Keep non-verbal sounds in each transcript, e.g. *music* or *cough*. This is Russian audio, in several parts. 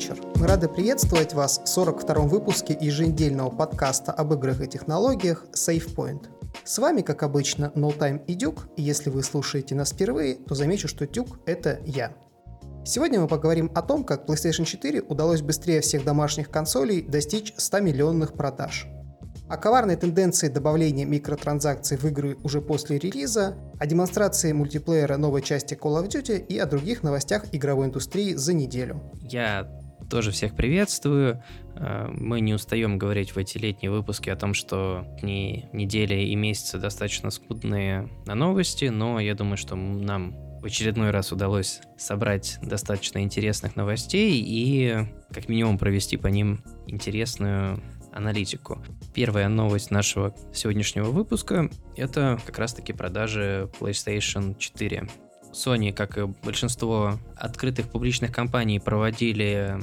вечер. Мы рады приветствовать вас в 42-м выпуске еженедельного подкаста об играх и технологиях SafePoint. С вами, как обычно, NoTime и Дюк, и если вы слушаете нас впервые, то замечу, что Дюк — это я. Сегодня мы поговорим о том, как PlayStation 4 удалось быстрее всех домашних консолей достичь 100 миллионных продаж. О коварной тенденции добавления микротранзакций в игры уже после релиза, о демонстрации мультиплеера новой части Call of Duty и о других новостях игровой индустрии за неделю. Я тоже всех приветствую. Э, мы не устаем говорить в эти летние выпуски о том, что не недели и месяцы достаточно скудные на новости, но я думаю, что нам в очередной раз удалось собрать достаточно интересных новостей и как минимум провести по ним интересную аналитику. Первая новость нашего сегодняшнего выпуска — это как раз-таки продажи PlayStation 4. Sony, как и большинство открытых публичных компаний, проводили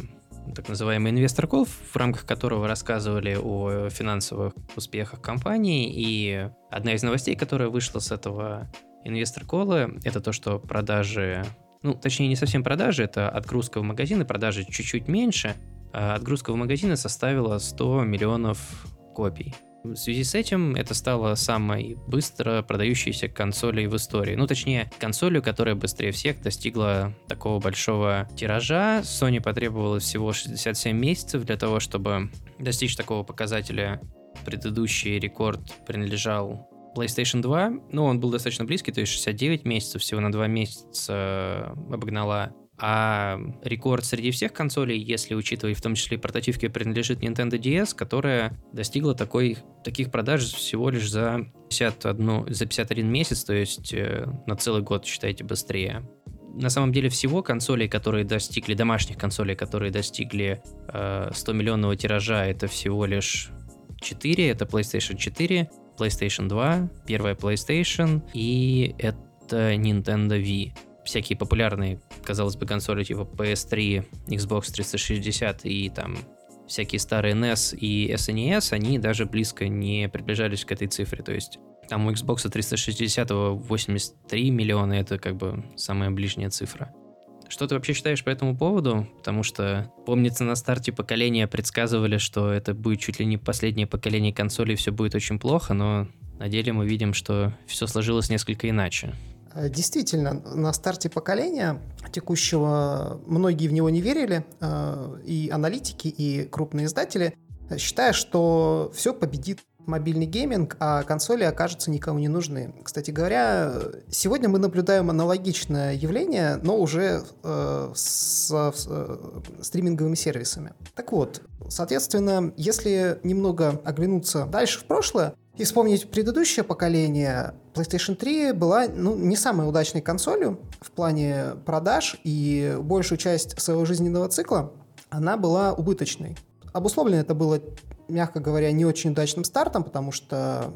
так называемый инвестор кол, в рамках которого рассказывали о финансовых успехах компании. И одна из новостей, которая вышла с этого инвестор кола, это то, что продажи, ну, точнее, не совсем продажи, это отгрузка в магазины, продажи чуть-чуть меньше. А отгрузка в магазины составила 100 миллионов копий. В связи с этим это стало самой быстро продающейся консолью в истории. Ну, точнее, консолью, которая быстрее всех достигла такого большого тиража. Sony потребовалось всего 67 месяцев для того, чтобы достичь такого показателя. Предыдущий рекорд принадлежал PlayStation 2. Ну, он был достаточно близкий, то есть 69 месяцев, всего на 2 месяца обогнала а рекорд среди всех консолей, если учитывать в том числе и портативки, принадлежит Nintendo DS, которая достигла такой, таких продаж всего лишь за, 51, за 51 месяц, то есть э, на целый год, считайте, быстрее. На самом деле всего консолей, которые достигли, домашних консолей, которые достигли э, 100 миллионного тиража, это всего лишь 4, это PlayStation 4, PlayStation 2, первая PlayStation и это Nintendo Wii всякие популярные, казалось бы, консоли типа PS3, Xbox 360 и там всякие старые NES и SNES, они даже близко не приближались к этой цифре. То есть там у Xbox 360 83 миллиона, это как бы самая ближняя цифра. Что ты вообще считаешь по этому поводу? Потому что, помнится, на старте поколения предсказывали, что это будет чуть ли не последнее поколение консолей, все будет очень плохо, но на деле мы видим, что все сложилось несколько иначе. Э, действительно, на старте поколения текущего многие в него не верили, э, и аналитики, и крупные издатели, считая, что все победит мобильный гейминг, а консоли окажутся никому не нужны. Кстати говоря, сегодня мы наблюдаем аналогичное явление, но уже э, с, с э, стриминговыми сервисами. Так вот, соответственно, если немного оглянуться дальше в прошлое, и вспомнить предыдущее поколение, PlayStation 3 была ну, не самой удачной консолью в плане продаж, и большую часть своего жизненного цикла она была убыточной. Обусловлено это было, мягко говоря, не очень удачным стартом, потому что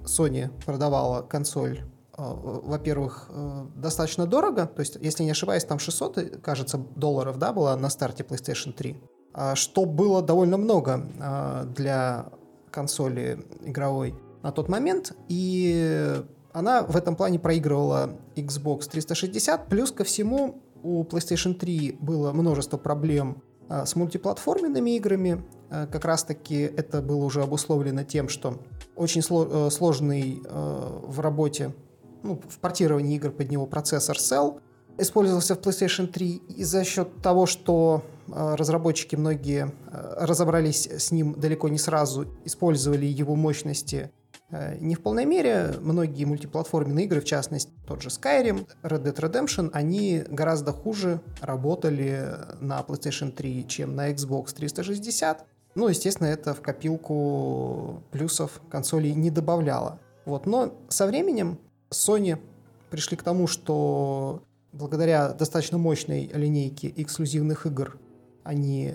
Sony продавала консоль э, во-первых, э, достаточно дорого, то есть, если не ошибаюсь, там 600, кажется, долларов, да, было на старте PlayStation 3, а что было довольно много э, для консоли игровой на тот момент, и она в этом плане проигрывала Xbox 360. Плюс ко всему у PlayStation 3 было множество проблем а, с мультиплатформенными играми. А, как раз-таки это было уже обусловлено тем, что очень э, сложный э, в работе, ну, в портировании игр под него процессор Cell использовался в PlayStation 3, и за счет того, что э, разработчики многие э, разобрались с ним далеко не сразу, использовали его мощности э, не в полной мере, многие мультиплатформенные игры, в частности тот же Skyrim, Red Dead Redemption, они гораздо хуже работали на PlayStation 3, чем на Xbox 360. Ну, естественно, это в копилку плюсов консолей не добавляло. Вот. Но со временем Sony пришли к тому, что благодаря достаточно мощной линейке эксклюзивных игр они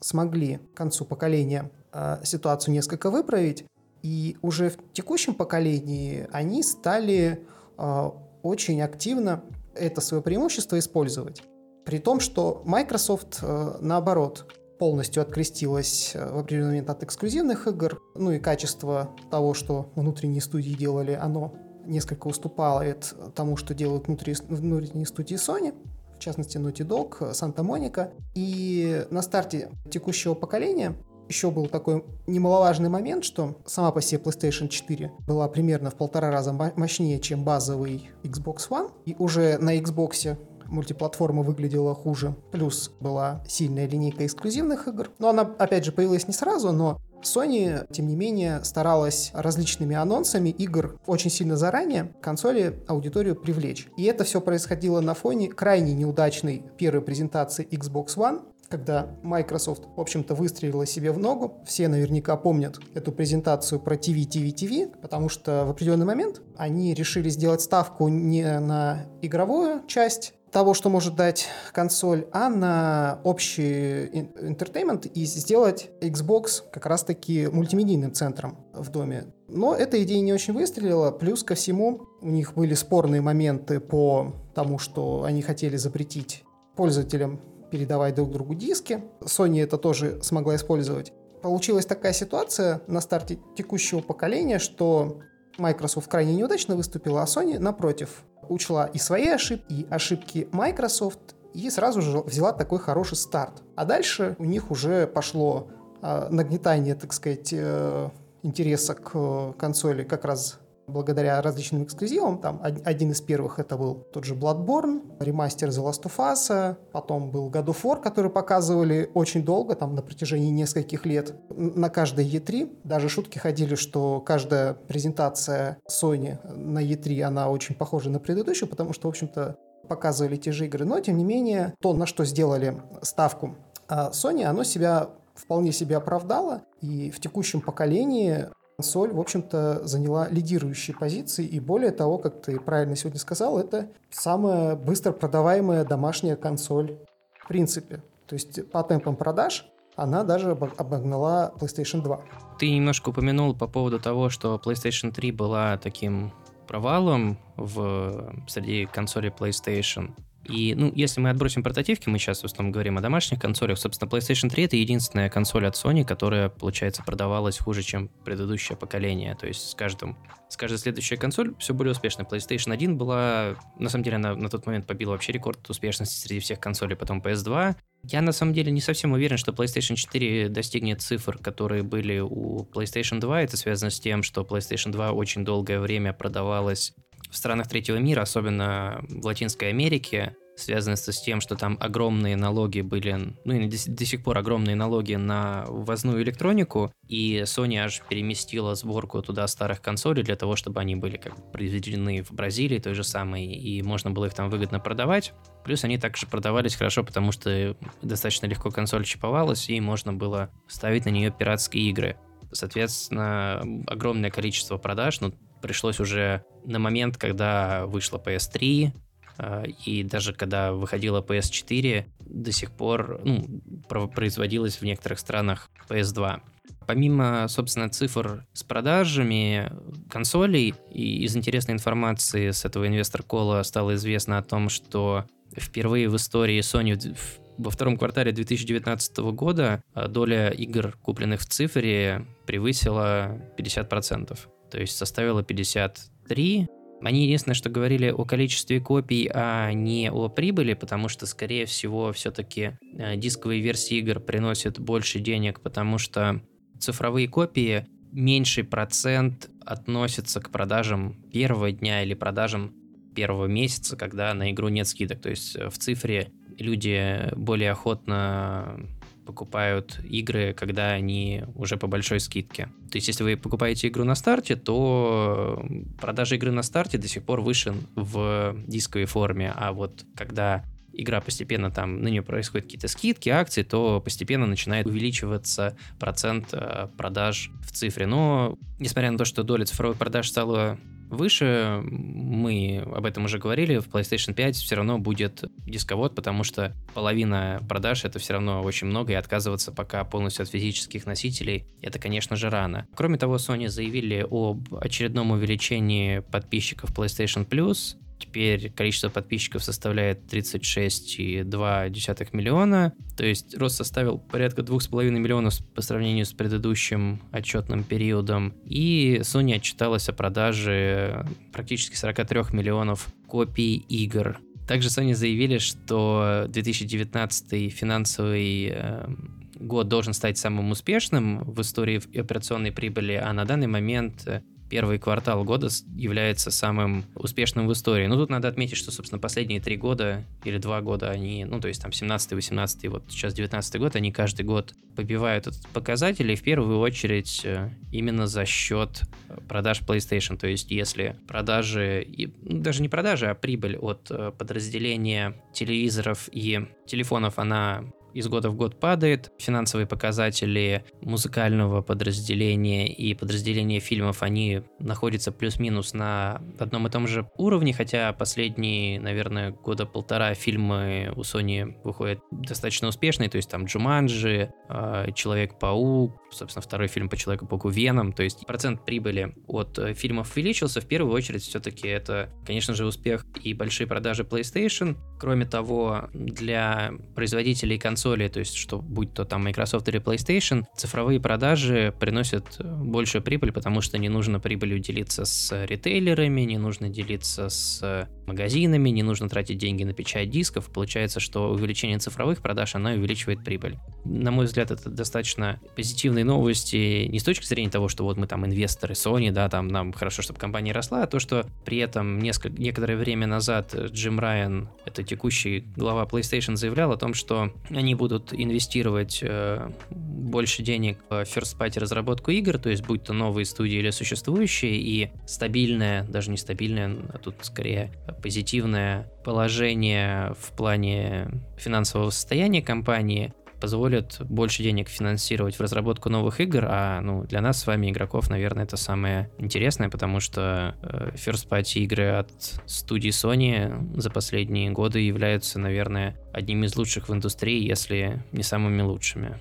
смогли к концу поколения э, ситуацию несколько выправить. И уже в текущем поколении они стали э, очень активно это свое преимущество использовать. При том, что Microsoft, э, наоборот, полностью открестилась в определенный момент от эксклюзивных игр. Ну и качество того, что внутренние студии делали, оно несколько уступает тому, что делают внутри, внутренние студии Sony. частности Naughty Dog, Санта-Моника. И на старте текущего поколения еще был такой немаловажный момент, что сама по себе PlayStation 4 была примерно в полтора раза мощнее, чем базовый Xbox One. И уже на Xbox мультиплатформа выглядела хуже. Плюс была сильная линейка эксклюзивных игр. Но она, опять же, появилась не сразу, но Sony, тем не менее, старалась различными анонсами игр очень сильно заранее консоли аудиторию привлечь. И это все происходило на фоне крайне неудачной первой презентации Xbox One, когда Microsoft, в общем-то, выстрелила себе в ногу. Все наверняка помнят эту презентацию про TV, TV, TV, потому что в определенный момент они решили сделать ставку не на игровую часть того, что может дать консоль, а на общий entertainment и сделать Xbox как раз-таки мультимедийным центром в доме. Но эта идея не очень выстрелила. Плюс ко всему, у них были спорные моменты по тому, что они хотели запретить пользователям передавать друг другу диски. Sony это тоже смогла использовать. Получилась такая ситуация на старте текущего поколения, что Microsoft крайне неудачно выступила, а Sony, напротив, учла и свои ошибки, и ошибки Microsoft, и сразу же взяла такой хороший старт. А дальше у них уже пошло э, нагнетание, так сказать, э, интереса к э, консоли как раз благодаря различным эксклюзивам. Там один из первых это был тот же Bloodborne, ремастер The Last of Us, потом был God of War, который показывали очень долго, там на протяжении нескольких лет. На каждой E3 даже шутки ходили, что каждая презентация Sony на E3, она очень похожа на предыдущую, потому что, в общем-то, показывали те же игры. Но, тем не менее, то, на что сделали ставку а Sony, оно себя вполне себе оправдало. И в текущем поколении консоль, в общем-то, заняла лидирующие позиции, и более того, как ты правильно сегодня сказал, это самая быстро продаваемая домашняя консоль в принципе. То есть по темпам продаж она даже обогнала PlayStation 2. Ты немножко упомянул по поводу того, что PlayStation 3 была таким провалом в, среди консолей PlayStation. И, ну, если мы отбросим портативки, мы сейчас в основном говорим о домашних консолях. Собственно, PlayStation 3 это единственная консоль от Sony, которая, получается, продавалась хуже, чем предыдущее поколение. То есть с каждым с каждой следующей консоль все более успешной. PlayStation 1 была, на самом деле, она на тот момент побила вообще рекорд успешности среди всех консолей, потом PS2. Я на самом деле не совсем уверен, что PlayStation 4 достигнет цифр, которые были у PlayStation 2. Это связано с тем, что PlayStation 2 очень долгое время продавалась в странах третьего мира, особенно в Латинской Америке, связано с тем, что там огромные налоги были, ну и до, до сих пор огромные налоги на ввозную электронику, и Sony аж переместила сборку туда старых консолей для того, чтобы они были как произведены в Бразилии той же самой, и можно было их там выгодно продавать. Плюс они также продавались хорошо, потому что достаточно легко консоль чиповалась, и можно было ставить на нее пиратские игры. Соответственно, огромное количество продаж, ну, пришлось уже на момент, когда вышла PS3, а, и даже когда выходила PS4, до сих пор ну, производилась в некоторых странах PS2. Помимо, собственно, цифр с продажами консолей, и из интересной информации с этого инвестор-кола стало известно о том, что впервые в истории Sony во втором квартале 2019 года а, доля игр, купленных в цифре, превысила 50% то есть составила 53. Они единственное, что говорили о количестве копий, а не о прибыли, потому что, скорее всего, все-таки э, дисковые версии игр приносят больше денег, потому что цифровые копии меньший процент относятся к продажам первого дня или продажам первого месяца, когда на игру нет скидок. То есть э, в цифре люди более охотно покупают игры, когда они уже по большой скидке. То есть, если вы покупаете игру на старте, то продажа игры на старте до сих пор выше в дисковой форме, а вот когда игра постепенно там, на нее происходят какие-то скидки, акции, то постепенно начинает увеличиваться процент э, продаж в цифре. Но, несмотря на то, что доля цифровых продаж стала выше, мы об этом уже говорили, в PlayStation 5 все равно будет дисковод, потому что половина продаж это все равно очень много, и отказываться пока полностью от физических носителей, это, конечно же, рано. Кроме того, Sony заявили об очередном увеличении подписчиков PlayStation Plus, Теперь количество подписчиков составляет 36,2 миллиона. То есть рост составил порядка 2,5 миллионов по сравнению с предыдущим отчетным периодом. И Sony отчиталась о продаже практически 43 миллионов копий игр. Также Sony заявили, что 2019 финансовый э, год должен стать самым успешным в истории операционной прибыли, а на данный момент э, первый квартал года является самым успешным в истории. Ну, тут надо отметить, что, собственно, последние три года или два года они, ну, то есть там 17 18 вот сейчас 19 год, они каждый год побивают этот показатель, и в первую очередь э, именно за счет продаж PlayStation. То есть если продажи, ну, даже не продажи, а прибыль от э, подразделения телевизоров и телефонов, она из года в год падает. Финансовые показатели музыкального подразделения и подразделения фильмов, они находятся плюс-минус на одном и том же уровне, хотя последние, наверное, года полтора фильмы у Sony выходят достаточно успешные, то есть там Джуманджи, а, Человек-паук, собственно, второй фильм по Человеку-пауку Веном, то есть процент прибыли от э, фильмов увеличился. В первую очередь все-таки это, конечно же, успех и большие продажи PlayStation. Кроме того, для производителей консолей консоли, то есть что будь то там Microsoft или PlayStation, цифровые продажи приносят большую прибыль, потому что не нужно прибылью делиться с ритейлерами, не нужно делиться с магазинами, не нужно тратить деньги на печать дисков. Получается, что увеличение цифровых продаж, оно увеличивает прибыль. На мой взгляд, это достаточно позитивные новости не с точки зрения того, что вот мы там инвесторы Sony, да, там нам хорошо, чтобы компания росла, а то, что при этом несколько, некоторое время назад Джим Райан, это текущий глава PlayStation, заявлял о том, что они будут инвестировать э, больше денег в first party разработку игр, то есть будь то новые студии или существующие, и стабильная, даже не стабильная, а тут скорее позитивное положение в плане финансового состояния компании позволит больше денег финансировать в разработку новых игр, а ну, для нас с вами, игроков, наверное, это самое интересное, потому что э, first party игры от студии Sony за последние годы являются, наверное, одним из лучших в индустрии, если не самыми лучшими.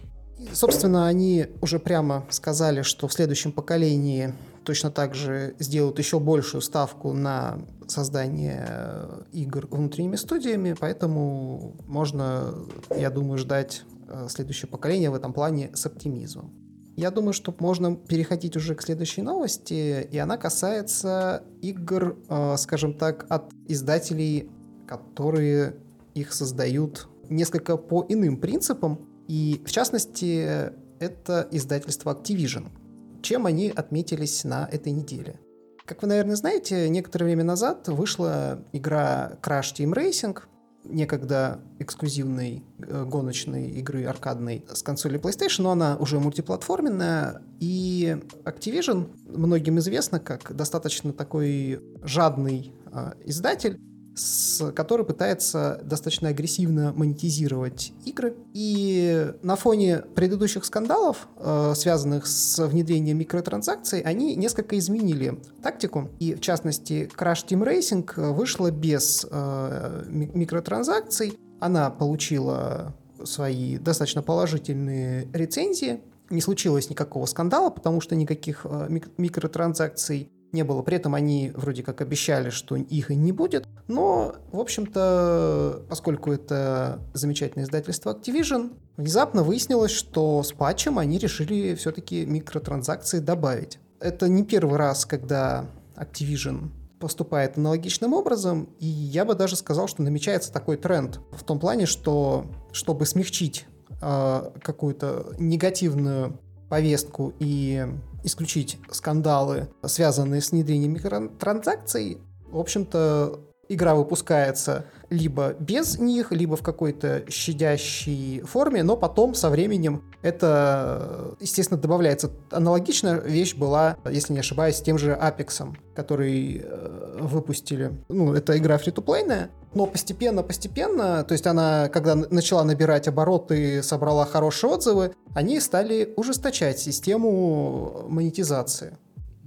Собственно, они уже прямо сказали, что в следующем поколении точно так же сделают еще большую ставку на создание э, игр внутренними студиями, поэтому можно, я думаю, ждать следующее поколение в этом плане с оптимизмом. Я думаю, что можно переходить уже к следующей новости, и она касается игр, э, скажем так, от издателей, которые их создают несколько по иным принципам, и в частности это издательство Activision – чем они отметились на этой неделе. Как вы, наверное, знаете, некоторое время назад вышла игра Crash Team Racing, некогда эксклюзивной э, гоночной игры аркадной с консоли PlayStation, но она уже мультиплатформенная, и Activision многим известно как достаточно такой жадный э, издатель, с, который пытается достаточно агрессивно монетизировать игры. И на фоне предыдущих скандалов, э, связанных с внедрением микротранзакций, они несколько изменили тактику. И, в частности, Crash Team Racing вышла без э, микротранзакций. Она получила свои достаточно положительные рецензии. Не случилось никакого скандала, потому что никаких э, микротранзакций не было. При этом они вроде как обещали, что их и не будет. Но, в общем-то, поскольку это замечательное издательство Activision, внезапно выяснилось, что с патчем они решили все-таки микротранзакции добавить. Это не первый раз, когда Activision поступает аналогичным образом, и я бы даже сказал, что намечается такой тренд в том плане, что чтобы смягчить э, какую-то негативную повестку и исключить скандалы, связанные с внедрением микротранзакций, в общем-то, игра выпускается либо без них, либо в какой-то щадящей форме, но потом со временем это, естественно, добавляется. Аналогичная вещь была, если не ошибаюсь, с тем же Apex, который э, выпустили. Ну, это игра фри-то-плейная, но постепенно-постепенно, то есть она, когда начала набирать обороты, собрала хорошие отзывы, они стали ужесточать систему монетизации.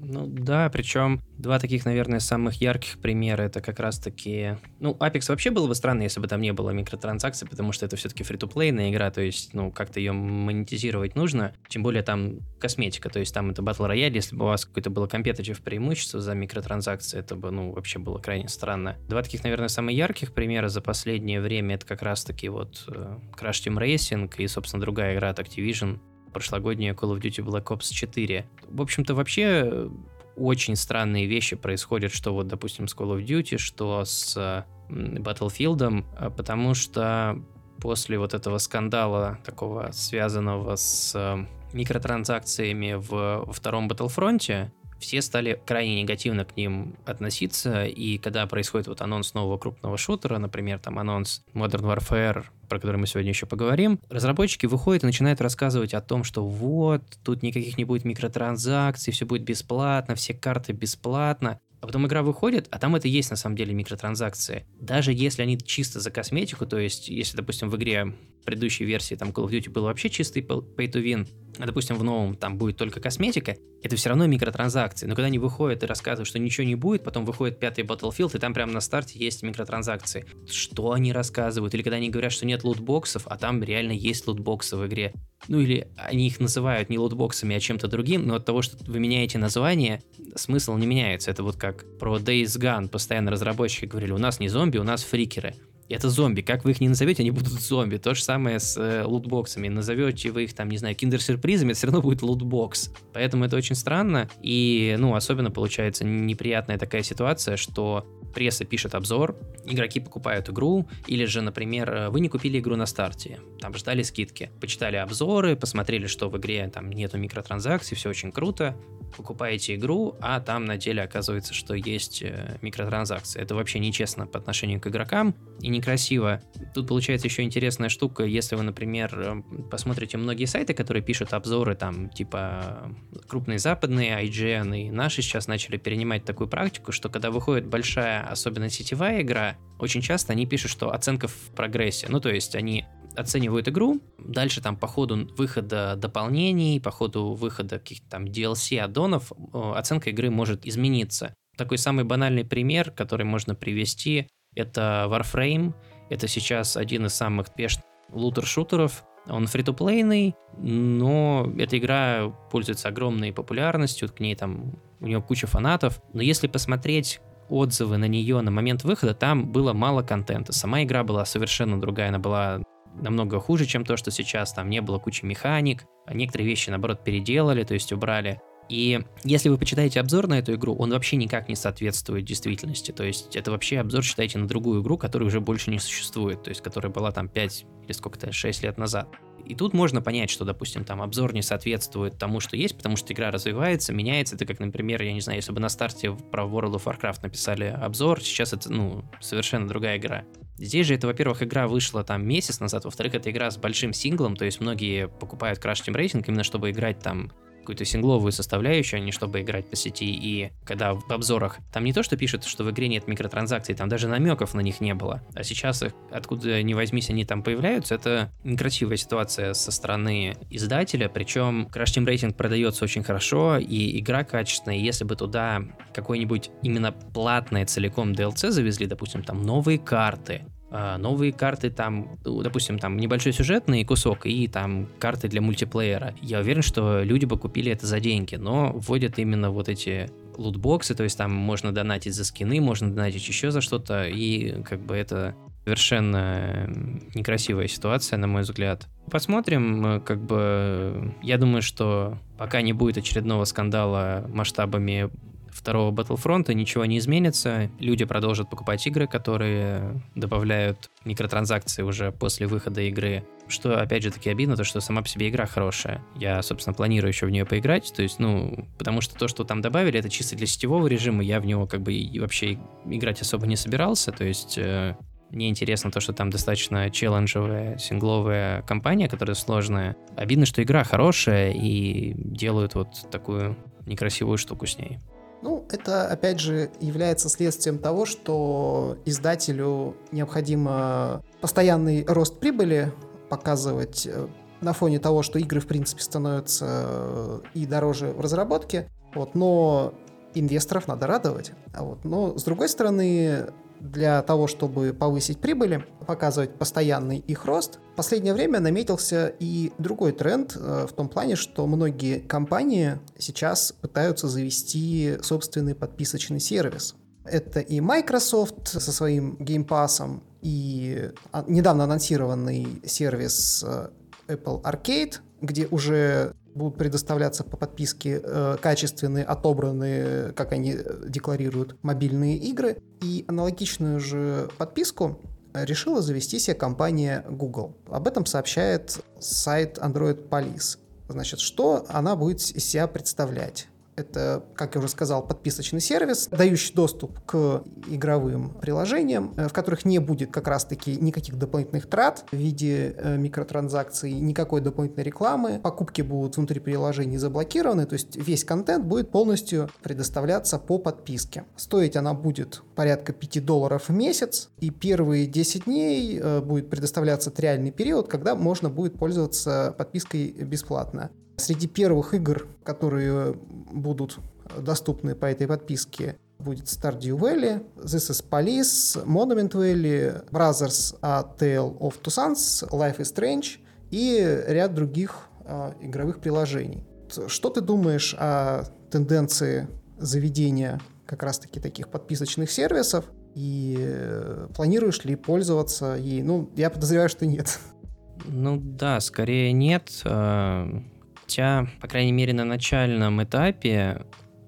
Ну да, причем два таких, наверное, самых ярких примера это как раз-таки... Ну, Apex вообще было бы странно, если бы там не было микротранзакций, потому что это все-таки фри-то-плейная игра, то есть, ну, как-то ее монетизировать нужно, тем более там косметика, то есть там это батл рояль, если бы у вас какое-то было компетитив преимущество за микротранзакции, это бы, ну, вообще было крайне странно. Два таких, наверное, самых ярких примера за последнее время это как раз-таки вот э, Crash Team Racing и, собственно, другая игра от Activision, прошлогодняя Call of Duty Black Ops 4. В общем-то, вообще э, очень странные вещи происходят, что вот, допустим, с Call of Duty, что с Battlefield, а, потому что после вот этого скандала, такого связанного с э, микротранзакциями в, втором Battlefront, все стали крайне негативно к ним относиться, и когда происходит вот анонс нового крупного шутера, например, там анонс Modern Warfare, про который мы сегодня еще поговорим, разработчики выходят и начинают рассказывать о том, что вот, тут никаких не будет микротранзакций, все будет бесплатно, все карты бесплатно. А потом игра выходит, а там это есть на самом деле микротранзакции. Даже если они чисто за косметику, то есть если, допустим, в игре предыдущей версии там Call of Duty был вообще чистый pay to win, допустим, в новом там будет только косметика, это все равно микротранзакции. Но когда они выходят и рассказывают, что ничего не будет, потом выходит пятый Battlefield, и там прямо на старте есть микротранзакции. Что они рассказывают? Или когда они говорят, что нет лутбоксов, а там реально есть лутбоксы в игре. Ну или они их называют не лутбоксами, а чем-то другим, но от того, что вы меняете название, смысл не меняется. Это вот как про Days Gone постоянно разработчики говорили, у нас не зомби, у нас фрикеры это зомби. Как вы их не назовете, они будут зомби. То же самое с э, лутбоксами. Назовете вы их там, не знаю, киндер-сюрпризами, это все равно будет лутбокс. Поэтому это очень странно. И, ну, особенно получается неприятная такая ситуация, что пресса пишет обзор, игроки покупают игру, или же, например, э, вы не купили игру на старте, там ждали скидки, почитали обзоры, посмотрели, что в игре там нету микротранзакций, все очень круто, покупаете игру, а там на деле оказывается, что есть э, микротранзакции. Это вообще нечестно по отношению к игрокам и некрасиво. Тут получается еще интересная штука, если вы, например, э, посмотрите многие сайты, которые пишут обзоры, там, типа, крупные западные, IGN и наши сейчас начали перенимать такую практику, что когда выходит большая особенно сетевая игра, очень часто они пишут, что оценка в прогрессе. Ну, то есть они оценивают игру, дальше там по ходу выхода дополнений, по ходу выхода каких-то там DLC, аддонов, оценка игры может измениться. Такой самый банальный пример, который можно привести, это Warframe. Это сейчас один из самых успешных лутер-шутеров. Он фри-то-плейный, но эта игра пользуется огромной популярностью, к ней там у нее куча фанатов. Но если посмотреть отзывы на нее на момент выхода, там было мало контента. Сама игра была совершенно другая, она была намного хуже, чем то, что сейчас. Там не было кучи механик, а некоторые вещи, наоборот, переделали, то есть убрали. И если вы почитаете обзор на эту игру, он вообще никак не соответствует действительности. То есть это вообще обзор считайте на другую игру, которая уже больше не существует, то есть которая была там 5 или сколько-то, 6 лет назад. И тут можно понять, что, допустим, там обзор не соответствует тому, что есть, потому что игра развивается, меняется. Это как, например, я не знаю, если бы на старте про World of Warcraft написали обзор, сейчас это, ну, совершенно другая игра. Здесь же это, во-первых, игра вышла там месяц назад, во-вторых, это игра с большим синглом, то есть многие покупают Crash Team Racing именно чтобы играть там какую-то сингловую составляющую, а не чтобы играть по сети. И когда в обзорах там не то, что пишут, что в игре нет микротранзакций, там даже намеков на них не было. А сейчас их, откуда ни возьмись, они там появляются. Это некрасивая ситуация со стороны издателя. Причем Crash Team Racing продается очень хорошо, и игра качественная. Если бы туда какой-нибудь именно платное целиком DLC завезли, допустим, там новые карты, новые карты там, ну, допустим, там небольшой сюжетный кусок и там карты для мультиплеера. Я уверен, что люди бы купили это за деньги, но вводят именно вот эти лутбоксы, то есть там можно донатить за скины, можно донатить еще за что-то, и как бы это совершенно некрасивая ситуация, на мой взгляд. Посмотрим, как бы, я думаю, что пока не будет очередного скандала масштабами второго Battlefront ничего не изменится. Люди продолжат покупать игры, которые добавляют микротранзакции уже после выхода игры. Что, опять же, таки обидно, то, что сама по себе игра хорошая. Я, собственно, планирую еще в нее поиграть, то есть, ну, потому что то, что там добавили, это чисто для сетевого режима, я в него как бы и вообще играть особо не собирался, то есть... Э, мне интересно то, что там достаточно челленджевая, сингловая компания, которая сложная. Обидно, что игра хорошая и делают вот такую некрасивую штуку с ней. Ну, это, опять же, является следствием того, что издателю необходимо постоянный рост прибыли показывать э, на фоне того, что игры, в принципе, становятся э, и дороже в разработке. Вот, но инвесторов надо радовать. А вот, но, с другой стороны, для того, чтобы повысить прибыли, показывать постоянный их рост, в последнее время наметился и другой тренд э, в том плане, что многие компании сейчас пытаются завести собственный подписочный сервис. Это и Microsoft со своим Game Pass, и а, недавно анонсированный сервис э, Apple Arcade, где уже будут предоставляться по подписке э, качественные, отобранные, как они декларируют, мобильные игры. И аналогичную же подписку решила завести себе компания Google. Об этом сообщает сайт Android Police. Значит, что она будет из себя представлять? Это, как я уже сказал, подписочный сервис, дающий доступ к игровым приложениям, э, в которых не будет как раз-таки никаких дополнительных трат в виде э, микротранзакций, никакой дополнительной рекламы. Покупки будут внутри приложений заблокированы, то есть весь контент будет полностью предоставляться по подписке. Стоить она будет порядка 5 долларов в месяц, и первые 10 дней э, будет предоставляться триальный период, когда можно будет пользоваться подпиской бесплатно. Среди первых игр, которые будут доступны по этой подписке, будет Stardew Valley, This is Police, Monument Valley, Brothers A Tale of Two Sons, Life is Strange и ряд других э, игровых приложений. Что ты думаешь о тенденции заведения как раз-таки таких подписочных сервисов? И э, планируешь ли пользоваться ей? Ну, я подозреваю, что нет. Ну да, скорее нет. Хотя, по крайней мере, на начальном этапе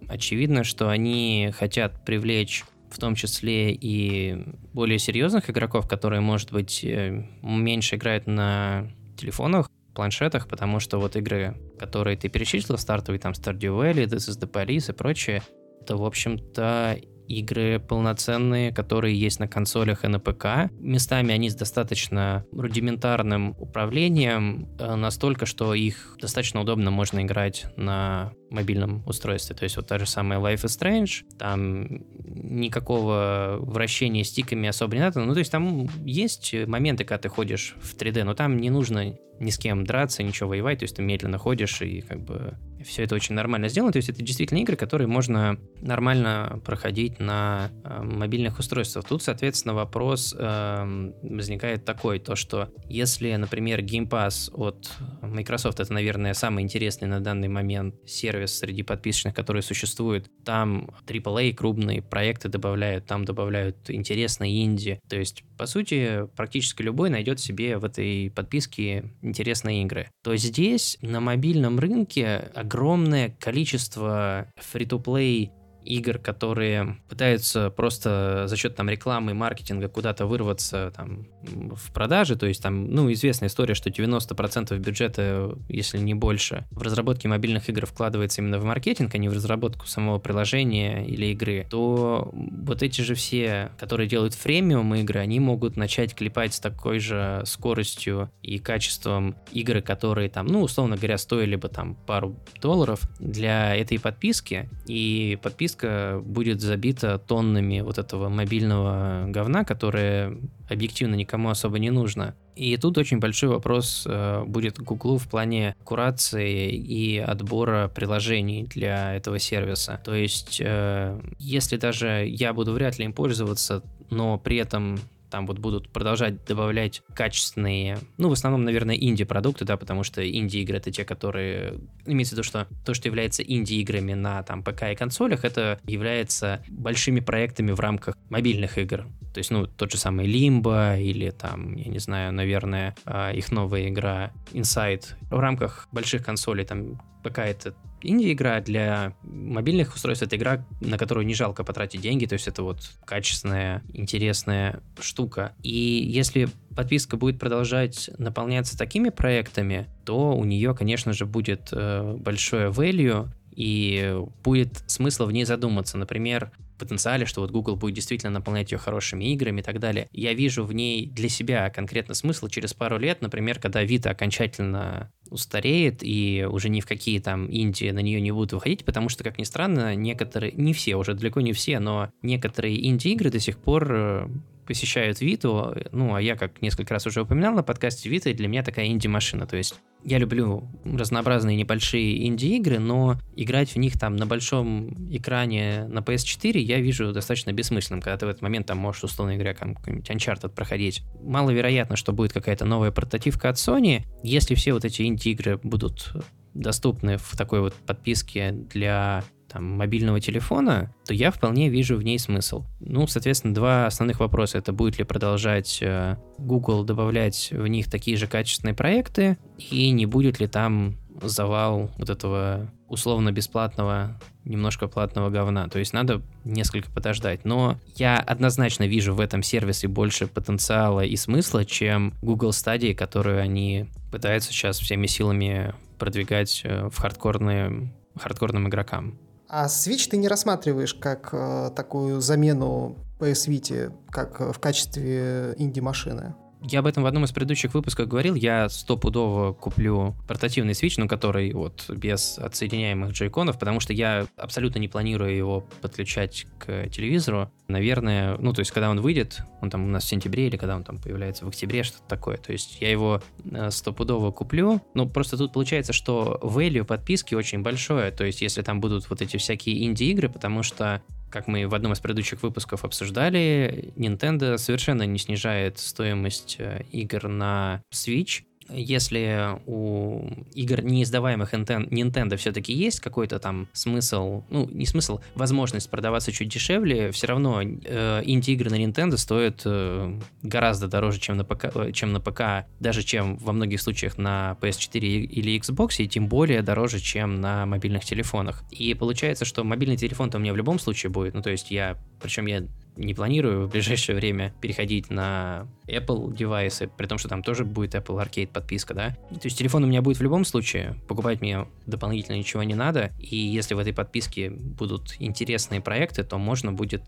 очевидно, что они хотят привлечь в том числе и более серьезных игроков, которые, может быть, э, меньше играют на телефонах, планшетах, потому что вот игры, которые ты перечислил, стартовые там Stardew Valley, This is the Police и прочее, это, в общем-то, игры полноценные, которые есть на консолях и на ПК. Местами они с достаточно рудиментарным управлением, э, настолько, что их достаточно удобно можно играть на мобильном устройстве. То есть вот та же самая Life is Strange, там никакого вращения стиками особо не надо. Ну, то есть там есть моменты, когда ты ходишь в 3D, но там не нужно ни с кем драться, ничего воевать, то есть ты медленно ходишь и как бы все это очень нормально сделано. То есть это действительно игры, которые можно нормально проходить на э, мобильных устройствах. Тут, соответственно, вопрос э, возникает такой, то что если, например, Game Pass от Microsoft, это, наверное, самый интересный на данный момент сервис среди подписочных, которые существуют, там AAA крупные проекты добавляют, там добавляют интересные инди. То есть, по сути, практически любой найдет себе в этой подписке интересные игры. То здесь на мобильном рынке огромное количество free-to-play игр, которые пытаются просто за счет там рекламы и маркетинга куда-то вырваться там в продаже, то есть там, ну, известная история, что 90% бюджета, если не больше, в разработке мобильных игр вкладывается именно в маркетинг, а не в разработку самого приложения или игры, то вот эти же все, которые делают фремиум игры, они могут начать клепать с такой же скоростью и качеством игры, которые там, ну, условно говоря, стоили бы там пару долларов для этой подписки, и подписка диска будет забита тоннами вот этого мобильного говна, которое объективно никому особо не нужно. И тут очень большой вопрос э, будет Гуглу в плане курации и отбора приложений для этого сервиса. То есть, э, если даже я буду вряд ли им пользоваться, но при этом там вот будут продолжать добавлять качественные, ну, в основном, наверное, инди-продукты, да, потому что инди-игры это те, которые, имеется в виду, что то, что является инди-играми на там ПК и консолях, это является большими проектами в рамках мобильных игр. То есть, ну, тот же самый Limbo или там, я не знаю, наверное, а, их новая игра Inside. В рамках больших консолей там какая-то инди-игра для мобильных устройств это игра, на которую не жалко потратить деньги, то есть это вот качественная, интересная штука. И если подписка будет продолжать наполняться такими проектами, то у нее, конечно же, будет э, большое value, и будет смысл в ней задуматься. Например, потенциале, что вот Google будет действительно наполнять ее хорошими играми и так далее. Я вижу в ней для себя конкретно смысл через пару лет, например, когда Vita окончательно устареет и уже ни в какие там Индии на нее не будут выходить, потому что, как ни странно, некоторые, не все, уже далеко не все, но некоторые инди-игры до сих пор э, посещают Виту, ну, а я, как несколько раз уже упоминал на подкасте, Вита для меня такая инди-машина, то есть я люблю разнообразные небольшие инди-игры, но играть в них там на большом экране на PS4 я вижу достаточно бессмысленным, когда ты в этот момент там можешь, условно говоря, какой-нибудь Uncharted проходить. Маловероятно, что будет какая-то новая портативка от Sony. Если все вот эти инди-игры будут доступны в такой вот подписке для там, мобильного телефона, то я вполне вижу в ней смысл. Ну, соответственно, два основных вопроса. Это будет ли продолжать э, Google добавлять в них такие же качественные проекты, и не будет ли там завал вот этого условно-бесплатного, немножко платного говна. То есть надо несколько подождать. Но я однозначно вижу в этом сервисе больше потенциала и смысла, чем Google Stadia, которую они пытаются сейчас всеми силами продвигать э, в хардкорные, хардкорным игрокам. А Switch ты не рассматриваешь как э, такую замену PS Vita, как э, в качестве инди-машины? Я об этом в одном из предыдущих выпусков говорил. Я стопудово куплю портативный Switch, но который вот без отсоединяемых джойконов, потому что я абсолютно не планирую его подключать к телевизору. Наверное, ну, то есть, когда он выйдет, он там у нас в сентябре или когда он там появляется в октябре, что-то такое. То есть, я его э, стопудово куплю. Но просто тут получается, что value подписки очень большое. То есть, если там будут вот эти всякие инди-игры, потому что как мы в одном из предыдущих выпусков обсуждали, Nintendo совершенно не снижает стоимость э, игр на Switch если у игр, не издаваемых Nintendo, все-таки есть какой-то там смысл, ну, не смысл, возможность продаваться чуть дешевле, все равно э, инди-игры на Nintendo стоят э, гораздо дороже, чем на, ПК, э, чем на ПК, даже чем во многих случаях на PS4 или Xbox, и тем более дороже, чем на мобильных телефонах. И получается, что мобильный телефон-то у меня в любом случае будет, ну, то есть я, причем я не планирую в ближайшее время переходить на Apple девайсы, при том, что там тоже будет Apple Arcade подписка, да. То есть телефон у меня будет в любом случае, покупать мне дополнительно ничего не надо, и если в этой подписке будут интересные проекты, то можно будет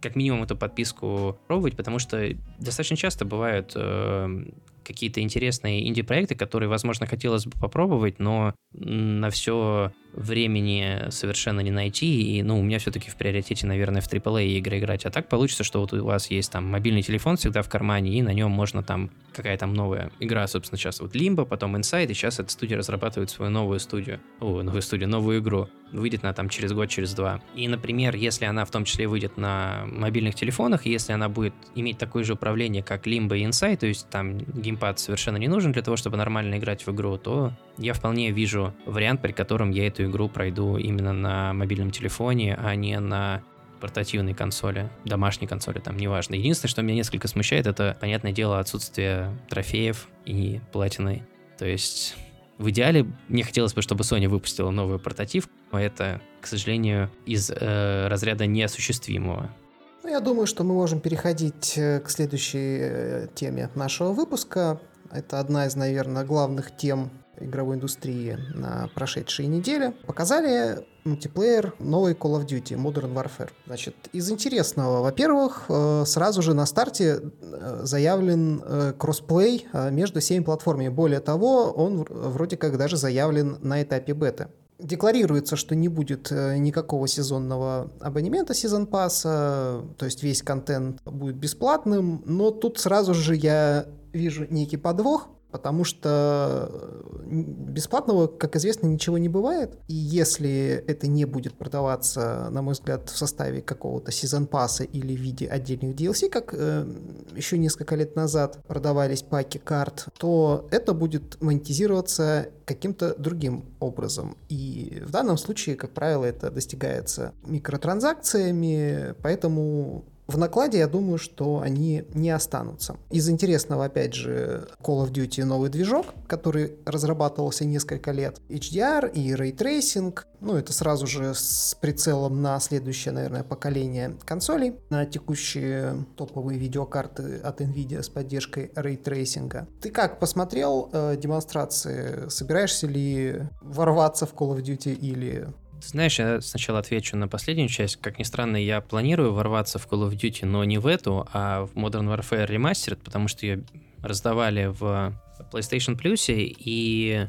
как минимум эту подписку пробовать, потому что достаточно часто бывают э, какие-то интересные инди-проекты, которые, возможно, хотелось бы попробовать, но на все времени совершенно не найти, и, ну, у меня все-таки в приоритете, наверное, в AAA игры играть. А так получится, что вот у вас есть там мобильный телефон всегда в кармане, и на нем можно там, какая там новая игра, собственно, сейчас вот Limbo, потом Inside, и сейчас эта студия разрабатывает свою новую студию, о, новую студию, новую игру. Выйдет она там через год, через два. И, например, если она в том числе выйдет на мобильных телефонах, если она будет иметь такое же управление, как Limbo и Inside, то есть там геймпад совершенно не нужен для того, чтобы нормально играть в игру, то я вполне вижу вариант, при котором я эту игру пройду именно на мобильном телефоне, а не на портативной консоли, домашней консоли, там, неважно. Единственное, что меня несколько смущает, это, понятное дело, отсутствие трофеев и платины. То есть, в идеале, мне хотелось бы, чтобы Sony выпустила новый портатив, но это, к сожалению, из э, разряда неосуществимого. Ну, я думаю, что мы можем переходить э, к следующей э, теме нашего выпуска. Это одна из, наверное, главных тем игровой индустрии на прошедшие недели, показали мультиплеер новой Call of Duty Modern Warfare. Значит, из интересного, во-первых, э, сразу же на старте заявлен кроссплей между всеми платформами. Более того, он вроде как даже заявлен на этапе бета. Декларируется, что не будет никакого сезонного абонемента сезон пасса, то есть весь контент будет бесплатным, но тут сразу же я вижу некий подвох, потому что э, бесплатного, как известно, ничего не бывает. И если это не будет продаваться, на мой взгляд, в составе какого-то сезон-пасса или в виде отдельных DLC, как э, еще несколько лет назад продавались паки карт, то это будет монетизироваться каким-то другим образом. И в данном случае, как правило, это достигается микротранзакциями, поэтому в накладе я думаю, что они не останутся. Из интересного, опять же, Call of Duty новый движок, который разрабатывался несколько лет. HDR и Ray Tracing. Ну, это сразу же с прицелом на следующее, наверное, поколение консолей. На текущие топовые видеокарты от NVIDIA с поддержкой Ray Tracing. Ты как посмотрел э, демонстрации? Собираешься ли ворваться в Call of Duty или знаешь, я сначала отвечу на последнюю часть. Как ни странно, я планирую ворваться в Call of Duty, но не в эту, а в Modern Warfare Remastered, потому что ее раздавали в PlayStation Plus, и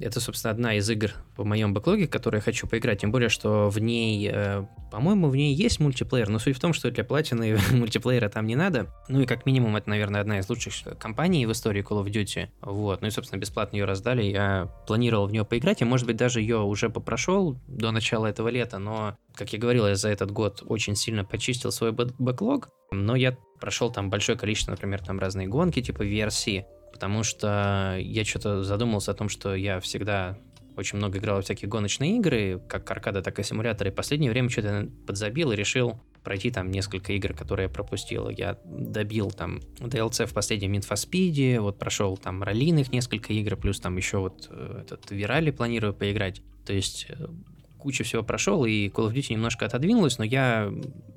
это, собственно, одна из игр в моем бэклоге, которую я хочу поиграть, тем более, что в ней, э, по-моему, в ней есть мультиплеер, но суть в том, что для платины *laughs* мультиплеера там не надо. Ну и как минимум, это, наверное, одна из лучших компаний в истории Call of Duty. Вот, ну и, собственно, бесплатно ее раздали, я планировал в нее поиграть, и, может быть, даже ее уже попрошел до начала этого лета, но, как я говорил, я за этот год очень сильно почистил свой бэклог, но я прошел там большое количество, например, там разные гонки, типа VRC, потому что я что-то задумался о том, что я всегда очень много играл в всякие гоночные игры, как аркада, так и симуляторы. И последнее время что-то подзабил и решил пройти там несколько игр, которые я пропустил. Я добил там DLC в последнем инфоспиде, вот прошел там ролиных несколько игр, плюс там еще вот э, этот Вирали планирую поиграть. То есть э, кучу всего прошел, и Call of Duty немножко отодвинулась, но я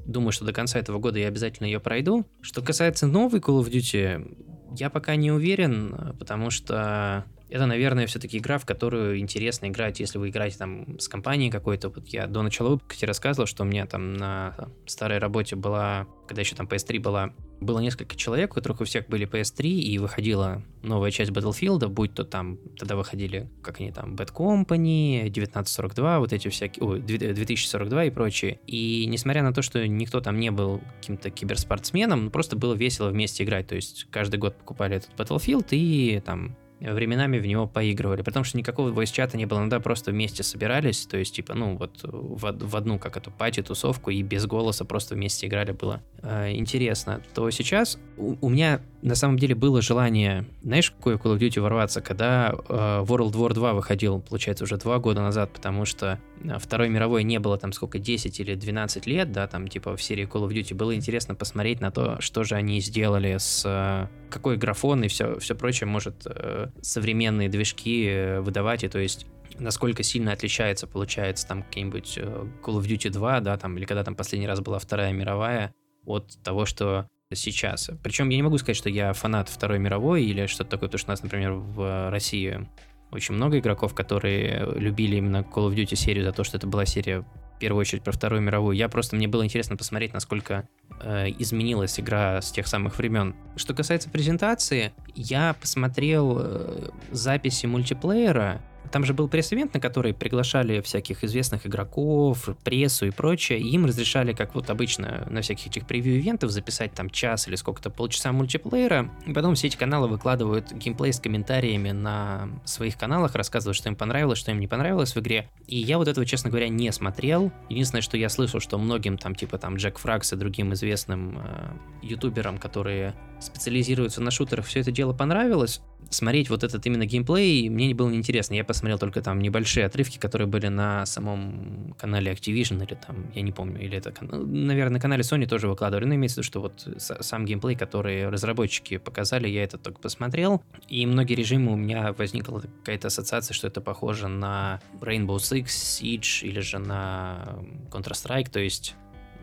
думаю, что до конца этого года я обязательно ее пройду. Что касается новой Call of Duty, я пока не уверен, потому что это, наверное, все-таки игра, в которую интересно играть, если вы играете там с компанией какой-то. Вот я до начала выпуска рассказывал, что у меня там на старой работе была, когда еще там PS3 была, было несколько человек, у которых у всех были PS3, и выходила новая часть Battlefield, будь то там, тогда выходили, как они там, Bad Company, 1942, вот эти всякие, ой, 2042 и прочие. И несмотря на то, что никто там не был каким-то киберспортсменом, просто было весело вместе играть, то есть каждый год покупали этот Battlefield и там временами в него поигрывали, потому что никакого voice-чата не было, иногда просто вместе собирались, то есть, типа, ну, вот в, в одну, как эту пати-тусовку, и без голоса просто вместе играли, было э, интересно. То сейчас у, у меня на самом деле было желание, знаешь, какой Call of Duty ворваться, когда э, World War 2 выходил, получается, уже два года назад, потому что э, Второй мировой не было там сколько, 10 или 12 лет, да, там типа в серии Call of Duty, было интересно посмотреть на то, что же они сделали с э, какой графон и все, все прочее может э, современные движки э, выдавать, и то есть насколько сильно отличается, получается, там какие-нибудь э, Call of Duty 2, да, там, или когда там последний раз была Вторая мировая, от того, что сейчас. Причем я не могу сказать, что я фанат Второй мировой или что-то такое, потому что у нас, например, в России очень много игроков, которые любили именно Call of Duty серию за то, что это была серия в первую очередь про Вторую мировую. Я просто, мне было интересно посмотреть, насколько э, изменилась игра с тех самых времен. Что касается презентации, я посмотрел э, записи мультиплеера, там же был пресс-ивент, на который приглашали всяких известных игроков, прессу и прочее, и им разрешали, как вот обычно на всяких этих превью-ивентов, записать там час или сколько-то полчаса мультиплеера, и потом все эти каналы выкладывают геймплей с комментариями на своих каналах, рассказывают, что им понравилось, что им не понравилось в игре. И я вот этого, честно говоря, не смотрел. Единственное, что я слышал, что многим там, типа там Джек Фракс и другим известным э, ютуберам, которые специализируются на шутерах, все это дело понравилось. Смотреть вот этот именно геймплей мне не было неинтересно. Я посмотрел только там небольшие отрывки, которые были на самом канале Activision или там, я не помню, или это, ну, наверное, на канале Sony тоже выкладывали. Но имеется в виду, что вот сам геймплей, который разработчики показали, я это только посмотрел. И многие режимы у меня возникла какая-то ассоциация, что это похоже на Rainbow Six, Siege или же на Counter-Strike, то есть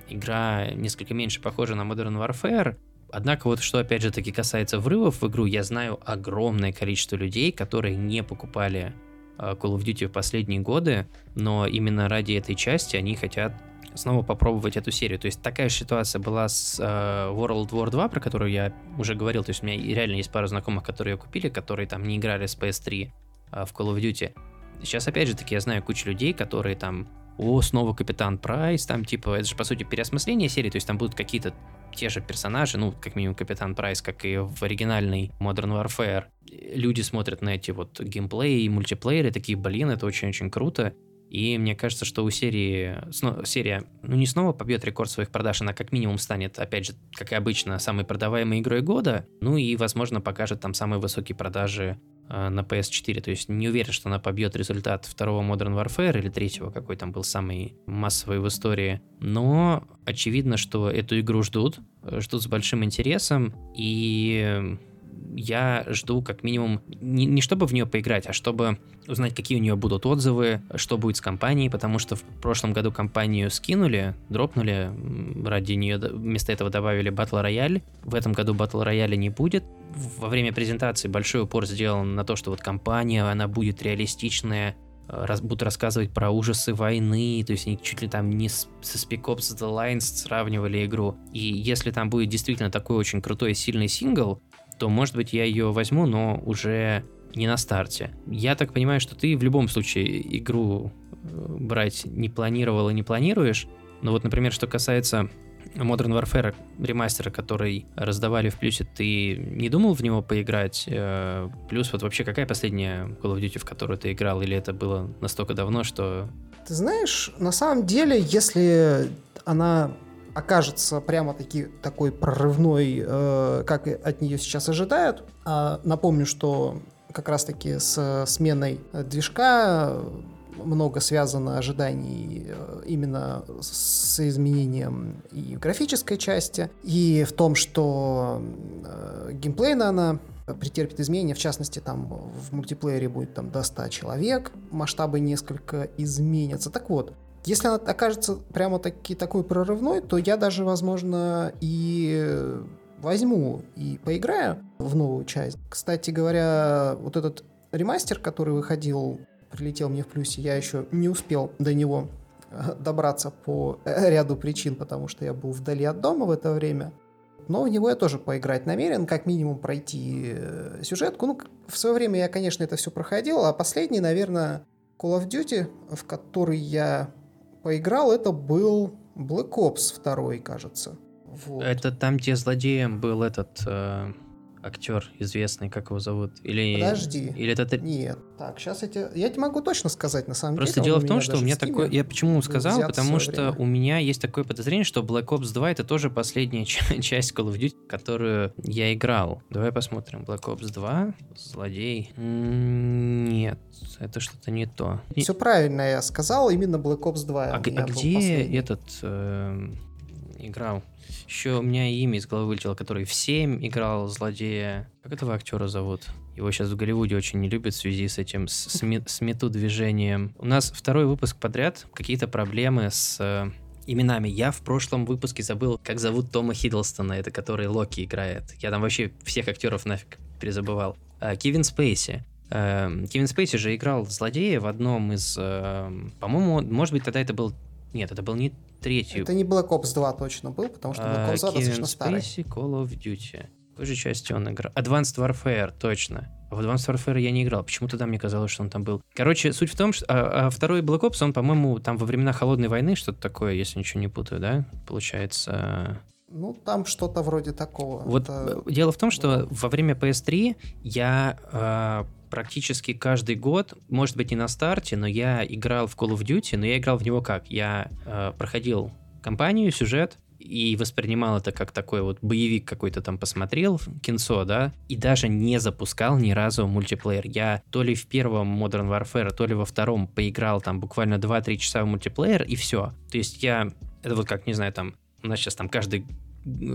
игра несколько меньше похожа на Modern Warfare, Однако вот что опять же таки касается врывов в игру, я знаю огромное количество людей, которые не покупали а, Call of Duty в последние годы, но именно ради этой части они хотят снова попробовать эту серию. То есть такая же ситуация была с э, World War 2, про которую я уже говорил. То есть у меня реально есть пара знакомых, которые ее купили, которые там не играли с PS3 э, в Call of Duty. Сейчас опять же таки я знаю кучу людей, которые там о, снова Капитан Прайс, там типа, это же по сути переосмысление серии, то есть там будут какие-то те же персонажи, ну, как минимум Капитан Прайс, как и в оригинальной Modern Warfare. Люди смотрят на эти вот геймплеи и мультиплееры, такие, блин, это очень-очень круто. И мне кажется, что у серии, серия, ну не снова побьет рекорд своих продаж, она как минимум станет, опять же, как и обычно, самой продаваемой игрой года, ну и, возможно, покажет там самые высокие продажи на PS4. То есть не уверен, что она побьет результат второго Modern Warfare или третьего, какой там был самый массовый в истории. Но очевидно, что эту игру ждут, э, ждут с большим интересом. И я жду как минимум не, не чтобы в нее поиграть, а чтобы узнать, какие у нее будут отзывы, что будет с компанией, потому что в прошлом году компанию скинули, дропнули, ради нее вместо этого добавили Battle Royale. В этом году Battle Royale не будет. Во время презентации большой упор сделан на то, что вот компания, она будет реалистичная, раз, будут рассказывать про ужасы войны, то есть они чуть ли там не с, со Spec Ops The Lines сравнивали игру. И если там будет действительно такой очень крутой и сильный сингл, то, может быть, я ее возьму, но уже не на старте. Я так понимаю, что ты в любом случае игру э, брать не планировал и не планируешь. Но вот, например, что касается Modern Warfare ремастера, который раздавали в плюсе, ты не думал в него поиграть? Э, плюс вот вообще какая последняя Call of Duty, в которую ты играл? Или это было настолько давно, что... Ты знаешь, на самом деле, если она окажется прямо-таки такой прорывной, э, как от нее сейчас ожидают. А напомню, что как раз-таки с сменой движка много связано ожиданий э, именно с изменением и в графической части, и в том, что э, геймплейно она претерпит изменения, в частности, там в мультиплеере будет там до 100 человек, масштабы несколько изменятся. Так вот, если она окажется прямо таки такой прорывной, то я даже, возможно, и возьму и поиграю в новую часть. Кстати говоря, вот этот ремастер, который выходил, прилетел мне в плюсе, я еще не успел до него э, добраться по ряду причин, потому что я был вдали от дома в это время. Но в него я тоже поиграть намерен, как минимум пройти э, сюжетку. Ну, в свое время я, конечно, это все проходил, а последний, наверное, Call of Duty, в который я поиграл, это был Black Ops 2, кажется. Вот. Это там, где злодеем был этот э, актер известный, как его зовут? Или, Подожди. Или это... Нет. Так, сейчас я тебе... Я тебе могу точно сказать, на самом Просто деле. Просто дело в том, что у меня такое... Я почему сказал? Потому что время. у меня есть такое подозрение, что Black Ops 2 это тоже последняя *laughs* часть Call of Duty, которую я играл. Давай посмотрим. Black Ops 2, злодей. Нет, это что-то не то. Все правильно я сказал, именно Black Ops 2. А, а где этот э, играл? Еще у меня имя из головы вылетело, который в 7 играл злодея. Как этого актера зовут? Его сейчас в Голливуде очень не любят в связи с этим, с, с, с мету движением. У нас второй выпуск подряд, какие-то проблемы с э, именами. Я в прошлом выпуске забыл, как зовут Тома Хиддлстона, это который Локи играет. Я там вообще всех актеров нафиг перезабывал. Э, Кевин Спейси. Э, Кевин Спейси же играл злодея в одном из... Э, по-моему, может быть, тогда это был... Нет, это был не третий. Это не Black Ops 2 точно был, потому что Black Ops 2 uh, достаточно старый. Spacey, Call of Duty. В же части он играл? Advanced Warfare, точно. В Advanced Warfare я не играл. Почему тогда мне казалось, что он там был? Короче, суть в том, что а, а второй Black Ops, он, по-моему, там во времена Холодной войны что-то такое, если ничего не путаю, да? Получается... Ну, там что-то вроде такого. Вот Это... дело в том, что во время PS3 я э, практически каждый год, может быть, не на старте, но я играл в Call of Duty, но я играл в него как? Я э, проходил кампанию, сюжет, и воспринимал это как такой вот боевик какой-то там посмотрел, кинцо, да, и даже не запускал ни разу мультиплеер. Я то ли в первом Modern Warfare, то ли во втором поиграл там буквально 2-3 часа в мультиплеер, и все. То есть я, это вот как, не знаю, там, у нас сейчас там каждый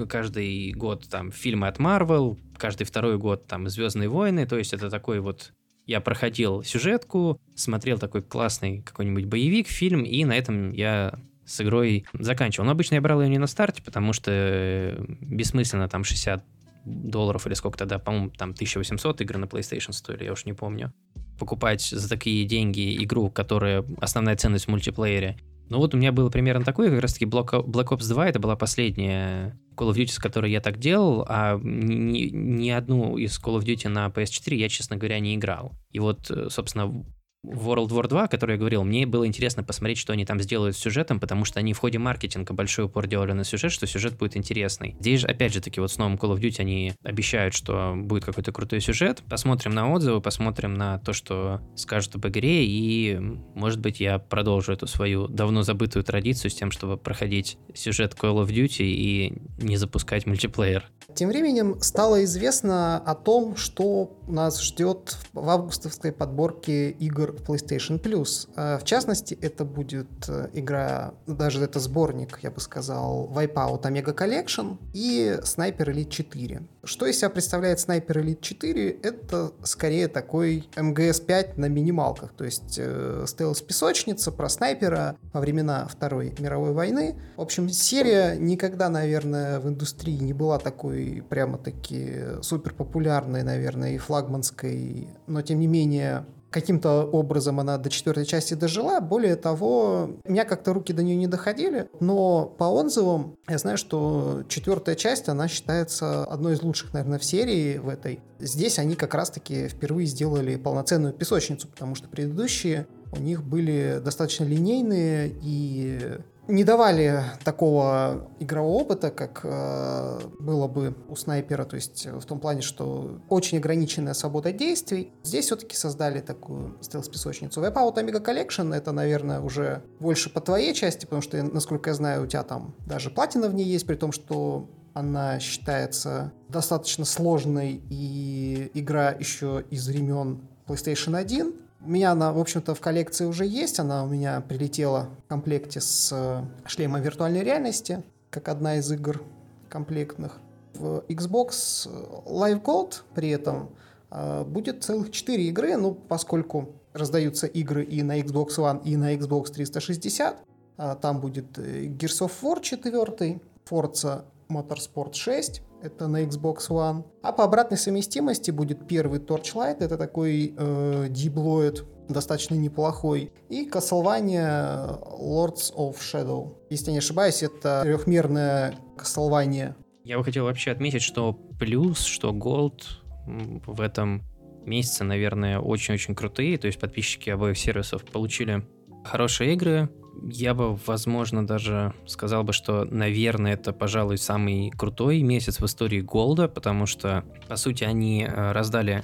каждый год там фильмы от Marvel, каждый второй год там Звездные войны, то есть это такой вот я проходил сюжетку, смотрел такой классный какой-нибудь боевик, фильм, и на этом я с игрой заканчивал. Но обычно я брал ее не на старте, потому что э, бессмысленно там 60 долларов или сколько тогда, по-моему, там 1800 игр на PlayStation стоили, я уж не помню. Покупать за такие деньги игру, которая основная ценность в мультиплеере, ну вот у меня было примерно такое, как раз-таки Black Ops 2, это была последняя Call of Duty, с которой я так делал, а ни, ни одну из Call of Duty на PS4 я, честно говоря, не играл. И вот, э, собственно, World War 2, о которой я говорил, мне было интересно посмотреть, что они там сделают с сюжетом, потому что они в ходе маркетинга большой упор делали на сюжет, что сюжет будет интересный. Здесь же, опять же таки, вот с новым Call of Duty они обещают, что будет какой-то крутой сюжет. Посмотрим на отзывы, посмотрим на то, что скажут об игре, и, может быть, я продолжу эту свою давно забытую традицию с тем, чтобы проходить сюжет Call of Duty и не запускать мультиплеер. Тем временем стало известно о том, что нас ждет в августовской подборке игр PlayStation Plus. А, в частности, это будет э, игра, даже это сборник, я бы сказал, Wipeout Omega Collection и Sniper Elite 4. Что из себя представляет Sniper Elite 4? Это скорее такой МГС-5 на минималках, то есть э, стелс-песочница про снайпера во времена Второй мировой войны. В общем, серия никогда, наверное, в индустрии не была такой прямо-таки супер популярной, наверное, и флагманской, но тем не менее каким-то образом она до четвертой части дожила. Более того, у меня как-то руки до нее не доходили, но по отзывам я знаю, что четвертая часть, она считается одной из лучших, наверное, в серии в этой. Здесь они как раз-таки впервые сделали полноценную песочницу, потому что предыдущие у них были достаточно линейные и не давали такого игрового опыта, как э, было бы у снайпера, то есть в том плане, что очень ограниченная свобода действий. Здесь все-таки создали такую стелс-песочницу. Wipeout Amiga Collection это, наверное, уже больше по твоей части, потому что, насколько я знаю, у тебя там даже платина в ней есть, при том, что она считается достаточно сложной, и игра еще из времен PlayStation 1, У меня она, в общем-то, в коллекции уже есть. Она у меня прилетела в комплекте с э, шлемом виртуальной реальности, как одна из игр комплектных. В Xbox Live Gold при этом э, будет целых 4 игры, ну, поскольку раздаются игры и на Xbox One, и на Xbox 360. Э, там будет Gears of War 4, Forza Motorsport 6, это на Xbox One. А по обратной совместимости будет первый Torchlight, это такой э, диблоид, достаточно неплохой. И Castlevania Lords of Shadow. Если я не ошибаюсь, это трехмерное Castlevania. Я бы хотел вообще отметить, что плюс, что Gold в этом месяце, наверное, очень-очень крутые. То есть подписчики обоих сервисов получили хорошие игры, я бы, возможно, даже сказал бы, что, наверное, это, пожалуй, самый крутой месяц в истории Голда, потому что, по сути, они э, раздали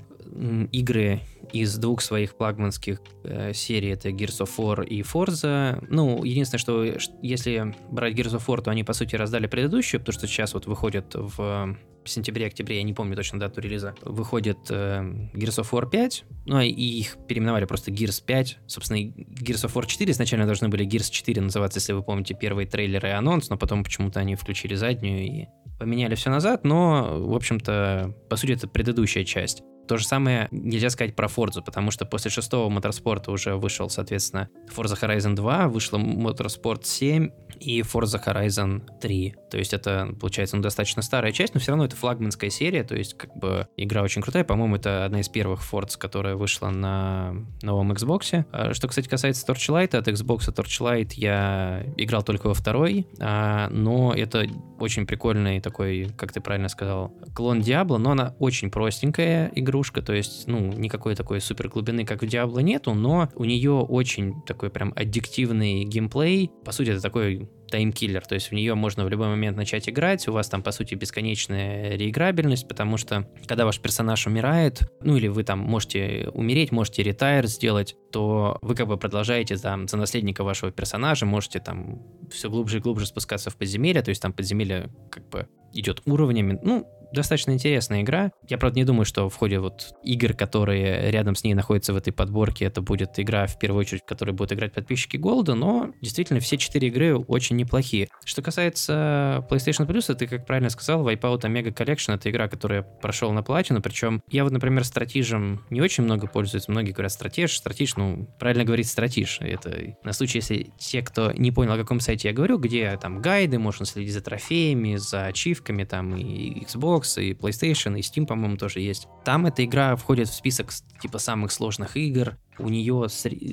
игры из двух своих флагманских э, серий, это Gears of War и Forza. Ну, единственное, что если брать Gears of War, то они, по сути, раздали предыдущую, потому что сейчас вот выходят в сентябре-октябре, я не помню точно дату релиза, выходит э, Gears of War 5, ну и их переименовали просто Gears 5. Собственно, Gears of War 4 изначально должны были Gears 4 называться, если вы помните, первые трейлеры и анонс, но потом почему-то они включили заднюю и поменяли все назад, но, в общем-то, по сути, это предыдущая часть. То же самое нельзя сказать про Forza, потому что после шестого Motorsport уже вышел, соответственно, Forza Horizon 2, вышла Motorsport 7 и Forza Horizon 3. То есть это, получается, ну, достаточно старая часть, но все равно это флагманская серия, то есть как бы игра очень крутая. По-моему, это одна из первых Forza, которая вышла на новом Xbox. А что, кстати, касается Torchlight, от Xbox Torchlight я играл только во второй, а, но это очень прикольный такой, как ты правильно сказал, клон Diablo, но она очень простенькая игрушка, то есть, ну, никакой такой супер глубины, как в Diablo нету, но у нее очень такой прям аддиктивный геймплей. По сути, это такой таймкиллер, то есть в нее можно в любой момент начать играть, у вас там, по сути, бесконечная реиграбельность, потому что, когда ваш персонаж умирает, ну или вы там можете умереть, можете ретайр сделать, то вы как бы продолжаете там за наследника вашего персонажа, можете там все глубже и глубже спускаться в подземелье, то есть там подземелье как бы идет уровнями, ну, достаточно интересная игра. Я, правда, не думаю, что в ходе вот игр, которые рядом с ней находятся в этой подборке, это будет игра, в первую очередь, в которой будут играть подписчики Голда, но действительно все четыре игры очень неплохие. Что касается PlayStation Plus, ты, как правильно сказал, Wipeout Omega Collection — это игра, которую я прошел на платину, причем я вот, например, стратижем не очень много пользуюсь, многие говорят стратеж, стратеж, ну, правильно говорить стратеж. Это на случай, если те, кто не понял, о каком сайте я говорю, где там гайды, можно следить за трофеями, за ачивками, там и Xbox, Xbox, и PlayStation, и Steam, по-моему, тоже есть. Там эта игра входит в список типа самых сложных игр, у нее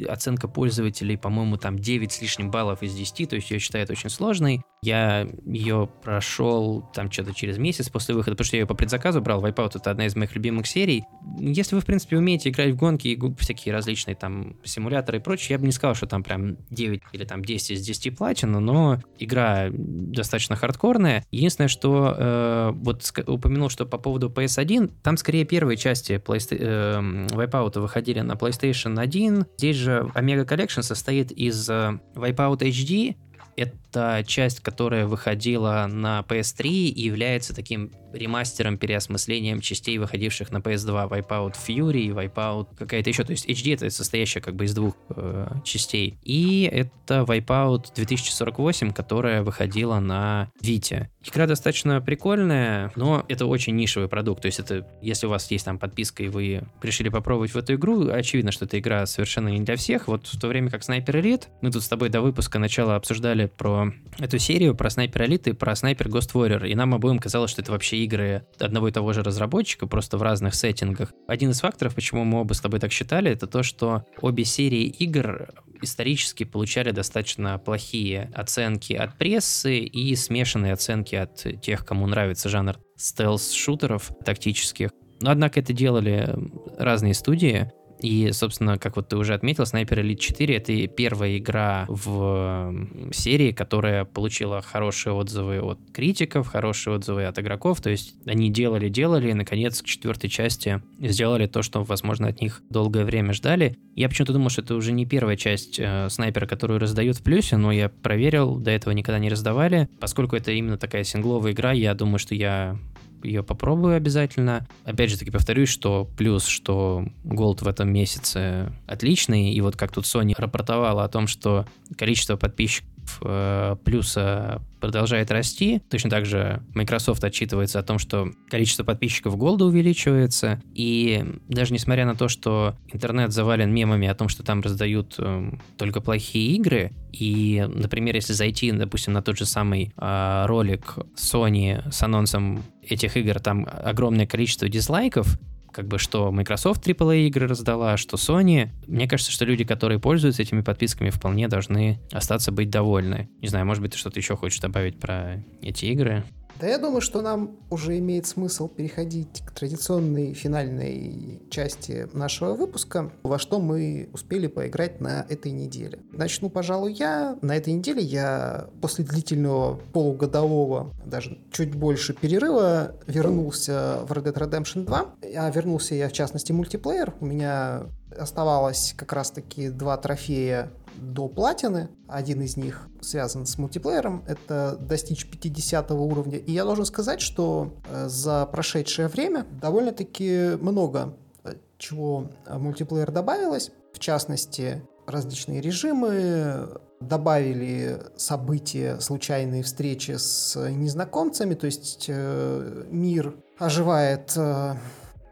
оценка пользователей, по-моему, там 9 с лишним баллов из 10, то есть я считаю это очень сложной. Я ее прошел там что-то через месяц после выхода, потому что я ее по предзаказу брал. Wipeout это одна из моих любимых серий. Если вы, в принципе, умеете играть в гонки и всякие различные там симуляторы и прочее, я бы не сказал, что там прям 9 или там 10 из 10 платина, но игра достаточно хардкорная. Единственное, что э, вот упомянул, что по поводу PS1, там скорее первые части Playsta- э, Wipeout выходили на PlayStation Collection 1. Здесь же Omega Collection состоит из э, Wipeout HD, это часть, которая выходила на PS3 и является таким ремастером, переосмыслением частей, выходивших на PS2, Wipeout Fury, Wipeout какая-то еще, то есть HD это состоящая как бы из двух э, частей. И это Wipeout 2048, которая выходила на Vita. Игра достаточно прикольная, но это очень нишевый продукт, то есть это, если у вас есть там подписка и вы решили попробовать в эту игру, очевидно, что эта игра совершенно не для всех, вот в то время как Sniper Elite, мы тут с тобой до выпуска начала обсуждали про эту серию, про Sniper Elite и про Sniper Ghost Warrior, и нам обоим казалось, что это вообще игры одного и того же разработчика, просто в разных сеттингах. Один из факторов, почему мы оба с тобой так считали, это то, что обе серии игр исторически получали достаточно плохие оценки от прессы и смешанные оценки от тех, кому нравится жанр стелс-шутеров тактических. Но, однако, это делали разные студии, и, собственно, как вот ты уже отметил, Sniper Elite 4 — это первая игра в серии, которая получила хорошие отзывы от критиков, хорошие отзывы от игроков. То есть они делали-делали, и, наконец, к четвертой части сделали то, что, возможно, от них долгое время ждали. Я почему-то думал, что это уже не первая часть э, снайпера, которую раздают в плюсе, но я проверил, до этого никогда не раздавали. Поскольку это именно такая сингловая игра, я думаю, что я ее попробую обязательно. Опять же таки повторюсь, что плюс, что Gold в этом месяце отличный, и вот как тут Sony рапортовала о том, что количество подписчиков Э, плюса продолжает расти. Точно так же Microsoft отчитывается о том, что количество подписчиков Голда увеличивается. И даже несмотря на то, что интернет завален мемами о том, что там раздают э, только плохие игры, и, например, если зайти, допустим, на тот же самый э, ролик Sony с анонсом этих игр, там огромное количество дизлайков, как бы что Microsoft AAA игры раздала, что Sony. Мне кажется, что люди, которые пользуются этими подписками, вполне должны остаться быть довольны. Не знаю, может быть, ты что-то еще хочешь добавить про эти игры? Да я думаю, что нам уже имеет смысл переходить к традиционной финальной части нашего выпуска, во что мы успели поиграть на этой неделе. Начну, пожалуй, я. На этой неделе я после длительного полугодового, даже чуть больше перерыва, вернулся в Red Dead Redemption 2. А вернулся я, в частности, мультиплеер. У меня оставалось как раз-таки два трофея до платины. Один из них связан с мультиплеером. Это достичь 50 уровня. И я должен сказать, что э, за прошедшее время довольно-таки много э, чего э, мультиплеер добавилось. В частности, различные режимы, добавили события, случайные встречи с незнакомцами, то есть э, мир оживает э,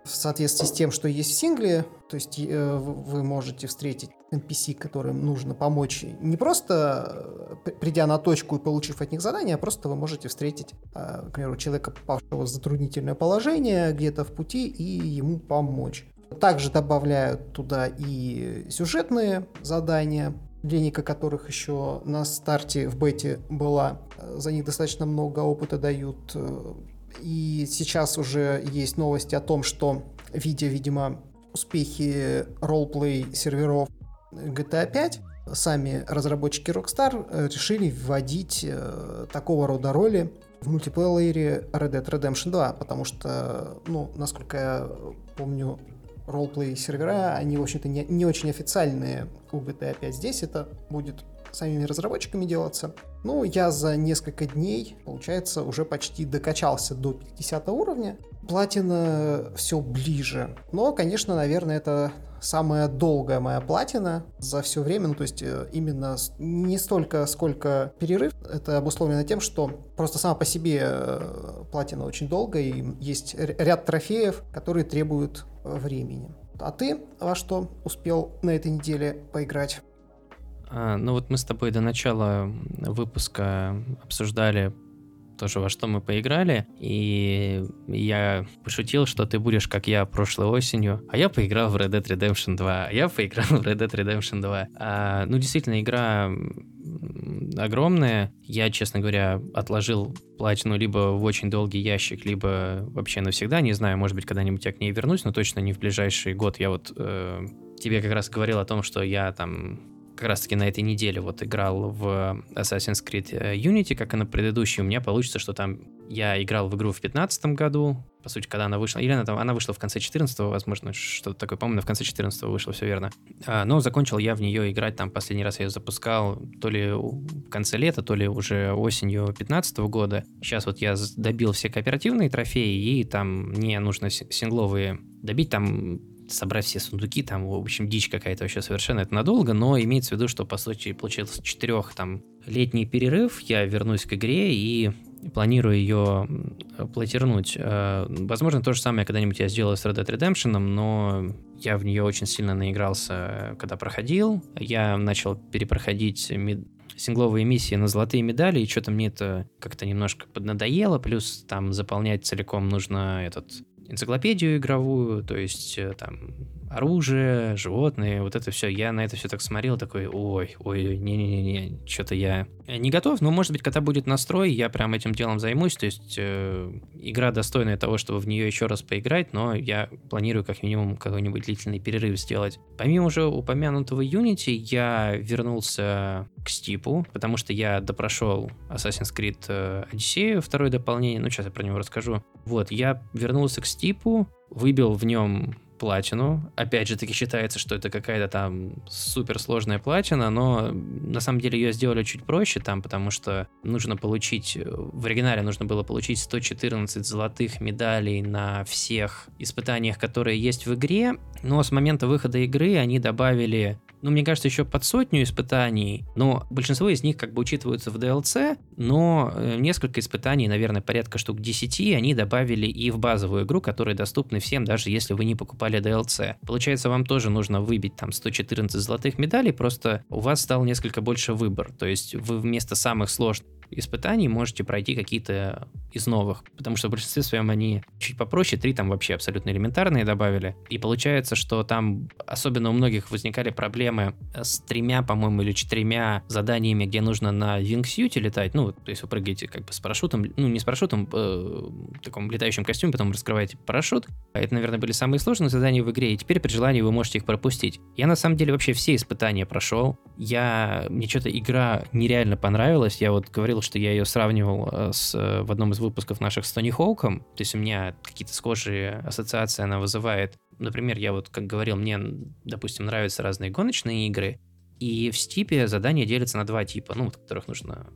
в соответствии с тем, что есть в сингле, то есть э, вы можете встретить NPC, которым нужно помочь, не просто э, придя на точку и получив от них задание, а просто вы можете встретить, э, к примеру, человека, попавшего в затруднительное положение где-то в пути и ему помочь. Также добавляют туда и сюжетные задания, линейка которых еще на старте в бете была. За них достаточно много опыта дают. И сейчас уже есть новости о том, что, видя, видимо, успехи ролплей серверов GTA 5, сами разработчики Rockstar э, решили вводить э, такого рода роли в мультиплеере Red Dead Redemption 2, потому что, ну, насколько я помню, ролплей сервера, они, в общем-то, не, не очень официальные у GTA 5. Здесь это будет самими разработчиками делаться. Ну, я за несколько дней, получается, уже почти докачался до 50 уровня. Платина все ближе. Но, конечно, наверное, это самая долгая моя платина за все время, ну то есть э, именно не столько, сколько перерыв, это обусловлено тем, что просто сама по себе э, платина очень долгая, и есть ряд трофеев, которые требуют э, времени. А ты во что успел на этой неделе поиграть? А, ну вот мы с тобой до начала выпуска обсуждали тоже во что мы поиграли, и я пошутил, что ты будешь как я прошлой осенью, а я поиграл в Red Dead Redemption 2, а я поиграл в Red Dead Redemption 2. А, ну, действительно, игра огромная. Я, честно говоря, отложил платину либо в очень долгий ящик, либо вообще навсегда. Не знаю, может быть, когда-нибудь я к ней вернусь, но точно не в ближайший год. Я вот э, тебе как раз говорил о том, что я там как раз-таки на этой неделе вот играл в Assassin's Creed э, Unity, как и на предыдущей, у меня получится, что там я играл в игру в 2015 году, по сути, когда она вышла, или она, там, она вышла в конце 14 возможно, что-то такое, по-моему, в конце 14 вышло, все верно. А, но закончил я в нее играть, там, последний раз. Я ее запускал то ли в конце лета, то ли уже осенью 15 года. Сейчас вот я добил все кооперативные трофеи, и там мне нужно сингловые добить, там собрать все сундуки, там, в общем, дичь какая-то вообще совершенно это надолго, но имеется в виду, что, по сути, получился четырех там летний перерыв, я вернусь к игре и планирую ее платирнуть. Э, возможно, то же самое когда-нибудь я сделаю с Red Dead Redemption, но я в нее очень сильно наигрался, когда проходил. Я начал перепроходить сингловые миссии на золотые медали, и что-то мне это как-то немножко поднадоело, плюс там заполнять целиком нужно этот энциклопедию игровую, то есть э, там оружие, животные, вот это все. Я на это все так смотрел, такой, ой, ой, не-не-не, что-то я не готов, но, может быть, когда будет настрой, я прям этим делом займусь, то есть э, игра достойная того, чтобы в нее еще раз поиграть, но я планирую как минимум какой-нибудь длительный перерыв сделать. Помимо уже упомянутого Unity, я вернулся к Стипу, потому что я допрошел Assassin's Creed э, Odyssey, второе дополнение, ну, сейчас я про него расскажу. Вот, я вернулся к Стипу, выбил в нем платину. Опять же таки считается, что это какая-то там суперсложная платина, но на самом деле ее сделали чуть проще там, потому что нужно получить, в оригинале нужно было получить 114 золотых медалей на всех испытаниях, которые есть в игре, но с момента выхода игры они добавили ну, мне кажется, еще под сотню испытаний, но большинство из них как бы учитываются в DLC, но э, несколько испытаний, наверное, порядка штук 10, они добавили и в базовую игру, которые доступны всем, даже если вы не покупали DLC. Получается, вам тоже нужно выбить там 114 золотых медалей, просто у вас стал несколько больше выбор, то есть вы вместо самых сложных испытаний можете пройти какие-то из новых, потому что в большинстве своем они чуть попроще, три там вообще абсолютно элементарные добавили. И получается, что там особенно у многих возникали проблемы с тремя, по-моему, или четырьмя заданиями, где нужно на вингсьюте летать, ну, то есть вы прыгаете как бы с парашютом, ну, не с парашютом, э, в таком летающем костюме, потом раскрываете парашют. А это, наверное, были самые сложные задания в игре, и теперь при желании вы можете их пропустить. Я на самом деле вообще все испытания прошел. Я... Мне что-то игра нереально понравилась. Я вот говорил говорил, что я ее сравнивал э, с, э, в одном из выпусков наших с Тони Хоуком. То есть у меня какие-то схожие ассоциации она вызывает. Например, я вот, как говорил, мне, допустим, нравятся разные гоночные игры, и в Стипе задания делятся на два типа, ну, которых нужно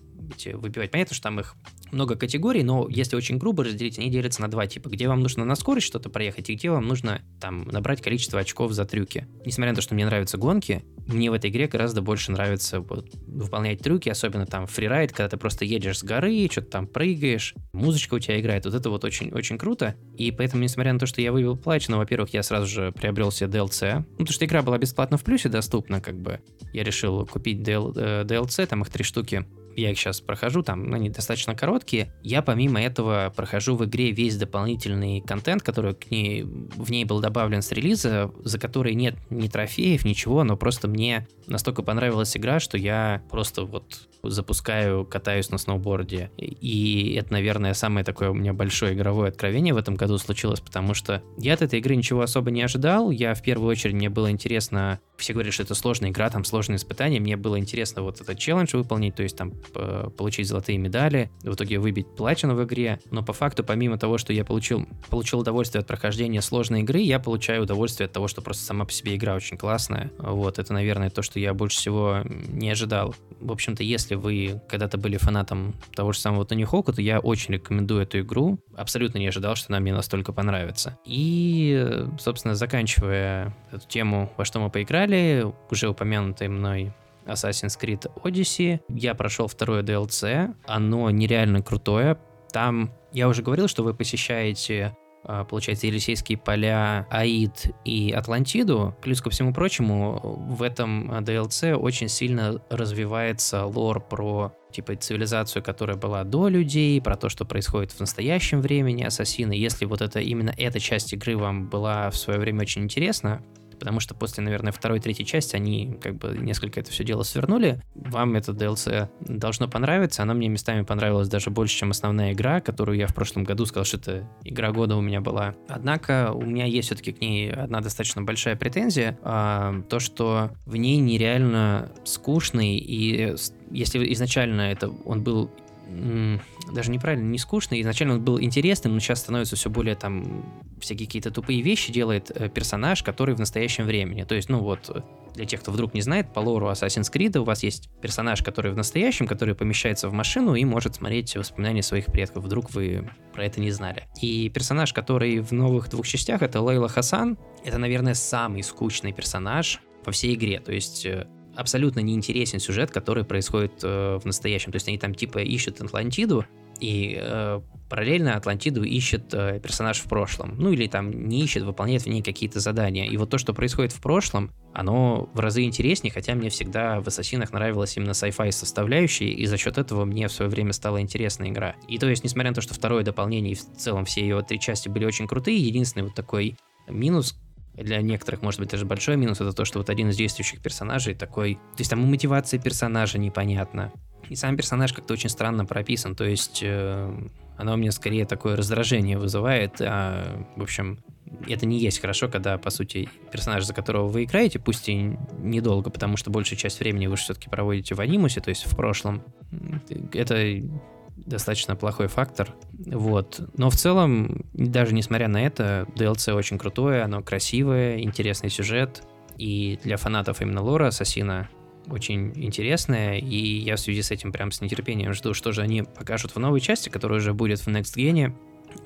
выбивать. Понятно, что там их много категорий, но если очень грубо разделить, они делятся на два типа, где вам нужно на скорость что-то проехать, и где вам нужно там набрать количество очков за трюки. Несмотря на то, что мне нравятся гонки, мне в этой игре гораздо больше нравится вот, выполнять трюки, особенно там фрирайд, когда ты просто едешь с горы, что-то там прыгаешь, музычка у тебя играет, вот это вот очень-очень круто. И поэтому, несмотря на то, что я вывел платину, во-первых, я сразу же приобрел себе DLC, ну, потому что игра была бесплатно в плюсе доступна, как бы. Я решил купить DLC, э, там их три штуки я их сейчас прохожу, там они достаточно короткие. Я помимо этого прохожу в игре весь дополнительный контент, который к ней, в ней был добавлен с релиза, за который нет ни трофеев, ничего, но просто мне настолько понравилась игра, что я просто вот запускаю, катаюсь на сноуборде. И это, наверное, самое такое у меня большое игровое откровение в этом году случилось, потому что я от этой игры ничего особо не ожидал. Я в первую очередь, мне было интересно, все говорят, что это сложная игра, там сложные испытания, мне было интересно вот этот челлендж выполнить, то есть там получить золотые медали, в итоге выбить платину в игре, но по факту, помимо того, что я получил, получил удовольствие от прохождения сложной игры, я получаю удовольствие от того, что просто сама по себе игра очень классная. Вот, это, наверное, то, что я больше всего не ожидал. В общем-то, если вы когда-то были фанатом того же самого Тони Хоука, то я очень рекомендую эту игру. Абсолютно не ожидал, что она мне настолько понравится. И, собственно, заканчивая эту тему, во что мы поиграли, уже упомянутый мной Assassin's Creed Odyssey. Я прошел второе DLC, оно нереально крутое. Там я уже говорил, что вы посещаете а, получается, Елисейские поля, Аид и Атлантиду. Плюс ко всему прочему, в этом DLC очень сильно развивается лор про типа цивилизацию, которая была до людей, про то, что происходит в настоящем времени, ассасины. Если вот это именно эта часть игры вам была в свое время очень интересна, потому что после, наверное, второй, третьей части они как бы несколько это все дело свернули. Вам это DLC должно понравиться, она мне местами понравилась даже больше, чем основная игра, которую я в прошлом году сказал, что это игра года у меня была. Однако у меня есть все-таки к ней одна достаточно большая претензия, а, то, что в ней нереально скучный и если изначально это он был даже неправильно, не скучный. Изначально он был интересным, но сейчас становится все более там всякие какие-то тупые вещи делает э, персонаж, который в настоящем времени. То есть, ну вот, для тех, кто вдруг не знает, по лору Assassin's Creed у вас есть персонаж, который в настоящем, который помещается в машину и может смотреть воспоминания своих предков. Вдруг вы про это не знали. И персонаж, который в новых двух частях, это Лейла Хасан. Это, наверное, самый скучный персонаж во всей игре. То есть э, абсолютно неинтересен сюжет, который происходит э, в настоящем. То есть они там типа ищут Атлантиду, и э, параллельно Атлантиду ищет э, персонаж в прошлом. Ну или там не ищет, выполняет в ней какие-то задания. И вот то, что происходит в прошлом, оно в разы интереснее, хотя мне всегда в Ассасинах нравилась именно sci-fi составляющая, и за счет этого мне в свое время стала интересная игра. И то есть, несмотря на то, что второе дополнение и в целом все ее три части были очень крутые, единственный вот такой минус, для некоторых, может быть, даже большой минус, это то, что вот один из действующих персонажей такой... То есть там и мотивация персонажа непонятна. И сам персонаж как-то очень странно прописан, то есть э, она у меня скорее такое раздражение вызывает. А, в общем, это не есть хорошо, когда, по сути, персонаж, за которого вы играете, пусть и недолго, потому что большую часть времени вы все-таки проводите в анимусе, то есть в прошлом, это достаточно плохой фактор. Вот. Но в целом, даже несмотря на это, DLC очень крутое, оно красивое, интересный сюжет. И для фанатов именно лора Ассасина очень интересное, и я в связи с этим прям с нетерпением жду, что же они покажут в новой части, которая уже будет в Next Gen.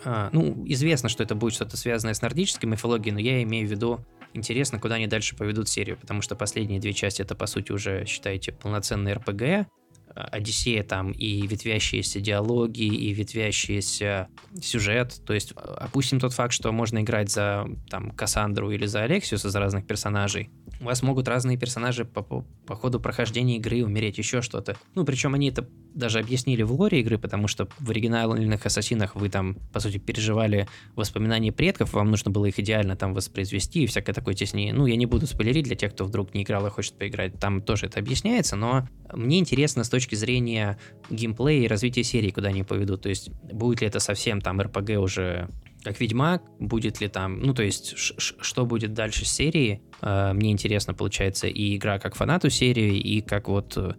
А, ну, известно, что это будет что-то связанное с нордической мифологией, но я имею в виду интересно, куда они дальше поведут серию, потому что последние две части это, по сути, уже, считайте, полноценный РПГ, Одиссея там и ветвящиеся диалоги, и ветвящийся сюжет. То есть опустим тот факт, что можно играть за там Кассандру или за Алексиуса, за разных персонажей. У вас могут разные персонажи по, по, по ходу прохождения игры умереть, еще что-то. Ну, причем они это даже объяснили в лоре игры, потому что в оригинальных Ассасинах вы там, по сути, переживали воспоминания предков, вам нужно было их идеально там воспроизвести и всякое такое теснее. Ну, я не буду спойлерить для тех, кто вдруг не играл и хочет поиграть, там тоже это объясняется, но мне интересно с точки зрения геймплея и развития серии, куда они поведут. То есть, будет ли это совсем там RPG уже как Ведьмак, будет ли там, ну то есть, что будет дальше с серии, э, мне интересно, получается, и игра как фанату серии, и как вот э,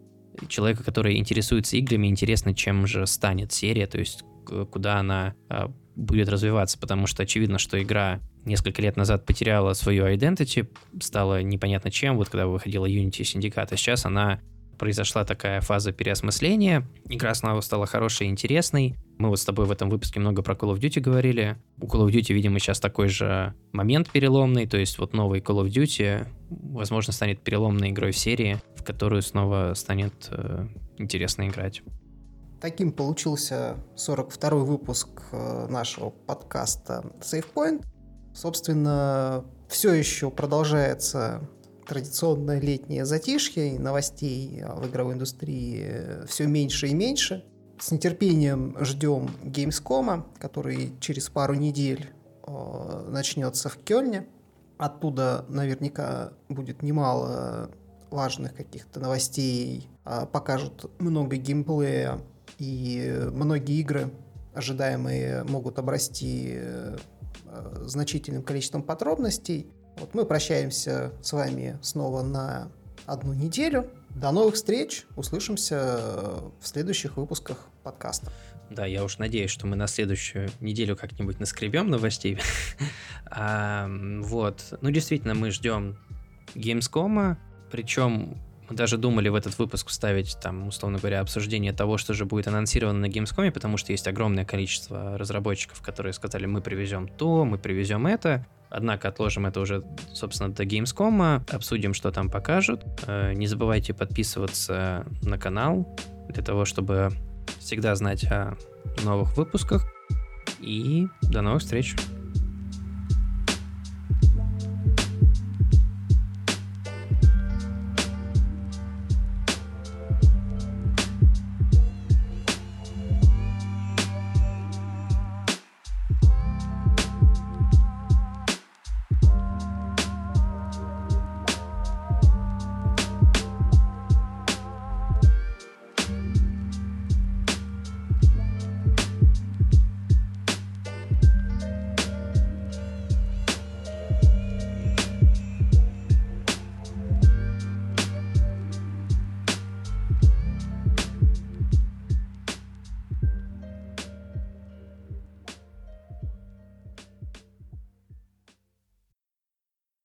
человека, который интересуется играми, интересно, чем же станет серия, то есть куда она э, будет развиваться, потому что очевидно, что игра несколько лет назад потеряла свою identity, стала непонятно чем, вот когда выходила Unity Syndicate, а сейчас она произошла такая фаза переосмысления. Игра снова стала хорошей и интересной. Мы вот с тобой в этом выпуске много про Call of Duty говорили. У Call of Duty, видимо, сейчас такой же момент переломный, то есть вот новый Call of Duty, возможно, станет переломной игрой в серии, в которую снова станет э, интересно играть. Таким получился 42-й выпуск э, нашего подкаста SafePoint. Собственно, все еще продолжается традиционное летнее затишье, новостей в игровой индустрии все меньше и меньше. С нетерпением ждем Gamescom, который через пару недель э, начнется в Кёльне. Оттуда наверняка будет немало важных каких-то новостей, э, покажут много геймплея, и многие игры ожидаемые могут обрасти э, значительным количеством подробностей. Вот мы прощаемся с вами снова на одну неделю. До новых встреч. Услышимся в следующих выпусках подкаста. Да, я уж надеюсь, что мы на следующую неделю как-нибудь наскребем новостей. *laughs* вот. Ну, действительно, мы ждем Gamescom, причем мы даже думали в этот выпуск вставить, там, условно говоря, обсуждение того, что же будет анонсировано на Gamescom, потому что есть огромное количество разработчиков, которые сказали, мы привезем то, мы привезем это. Однако отложим это уже, собственно, до Gamescom, обсудим, что там покажут. Э, не забывайте подписываться на канал для того, чтобы всегда знать о новых выпусках. И до новых встреч!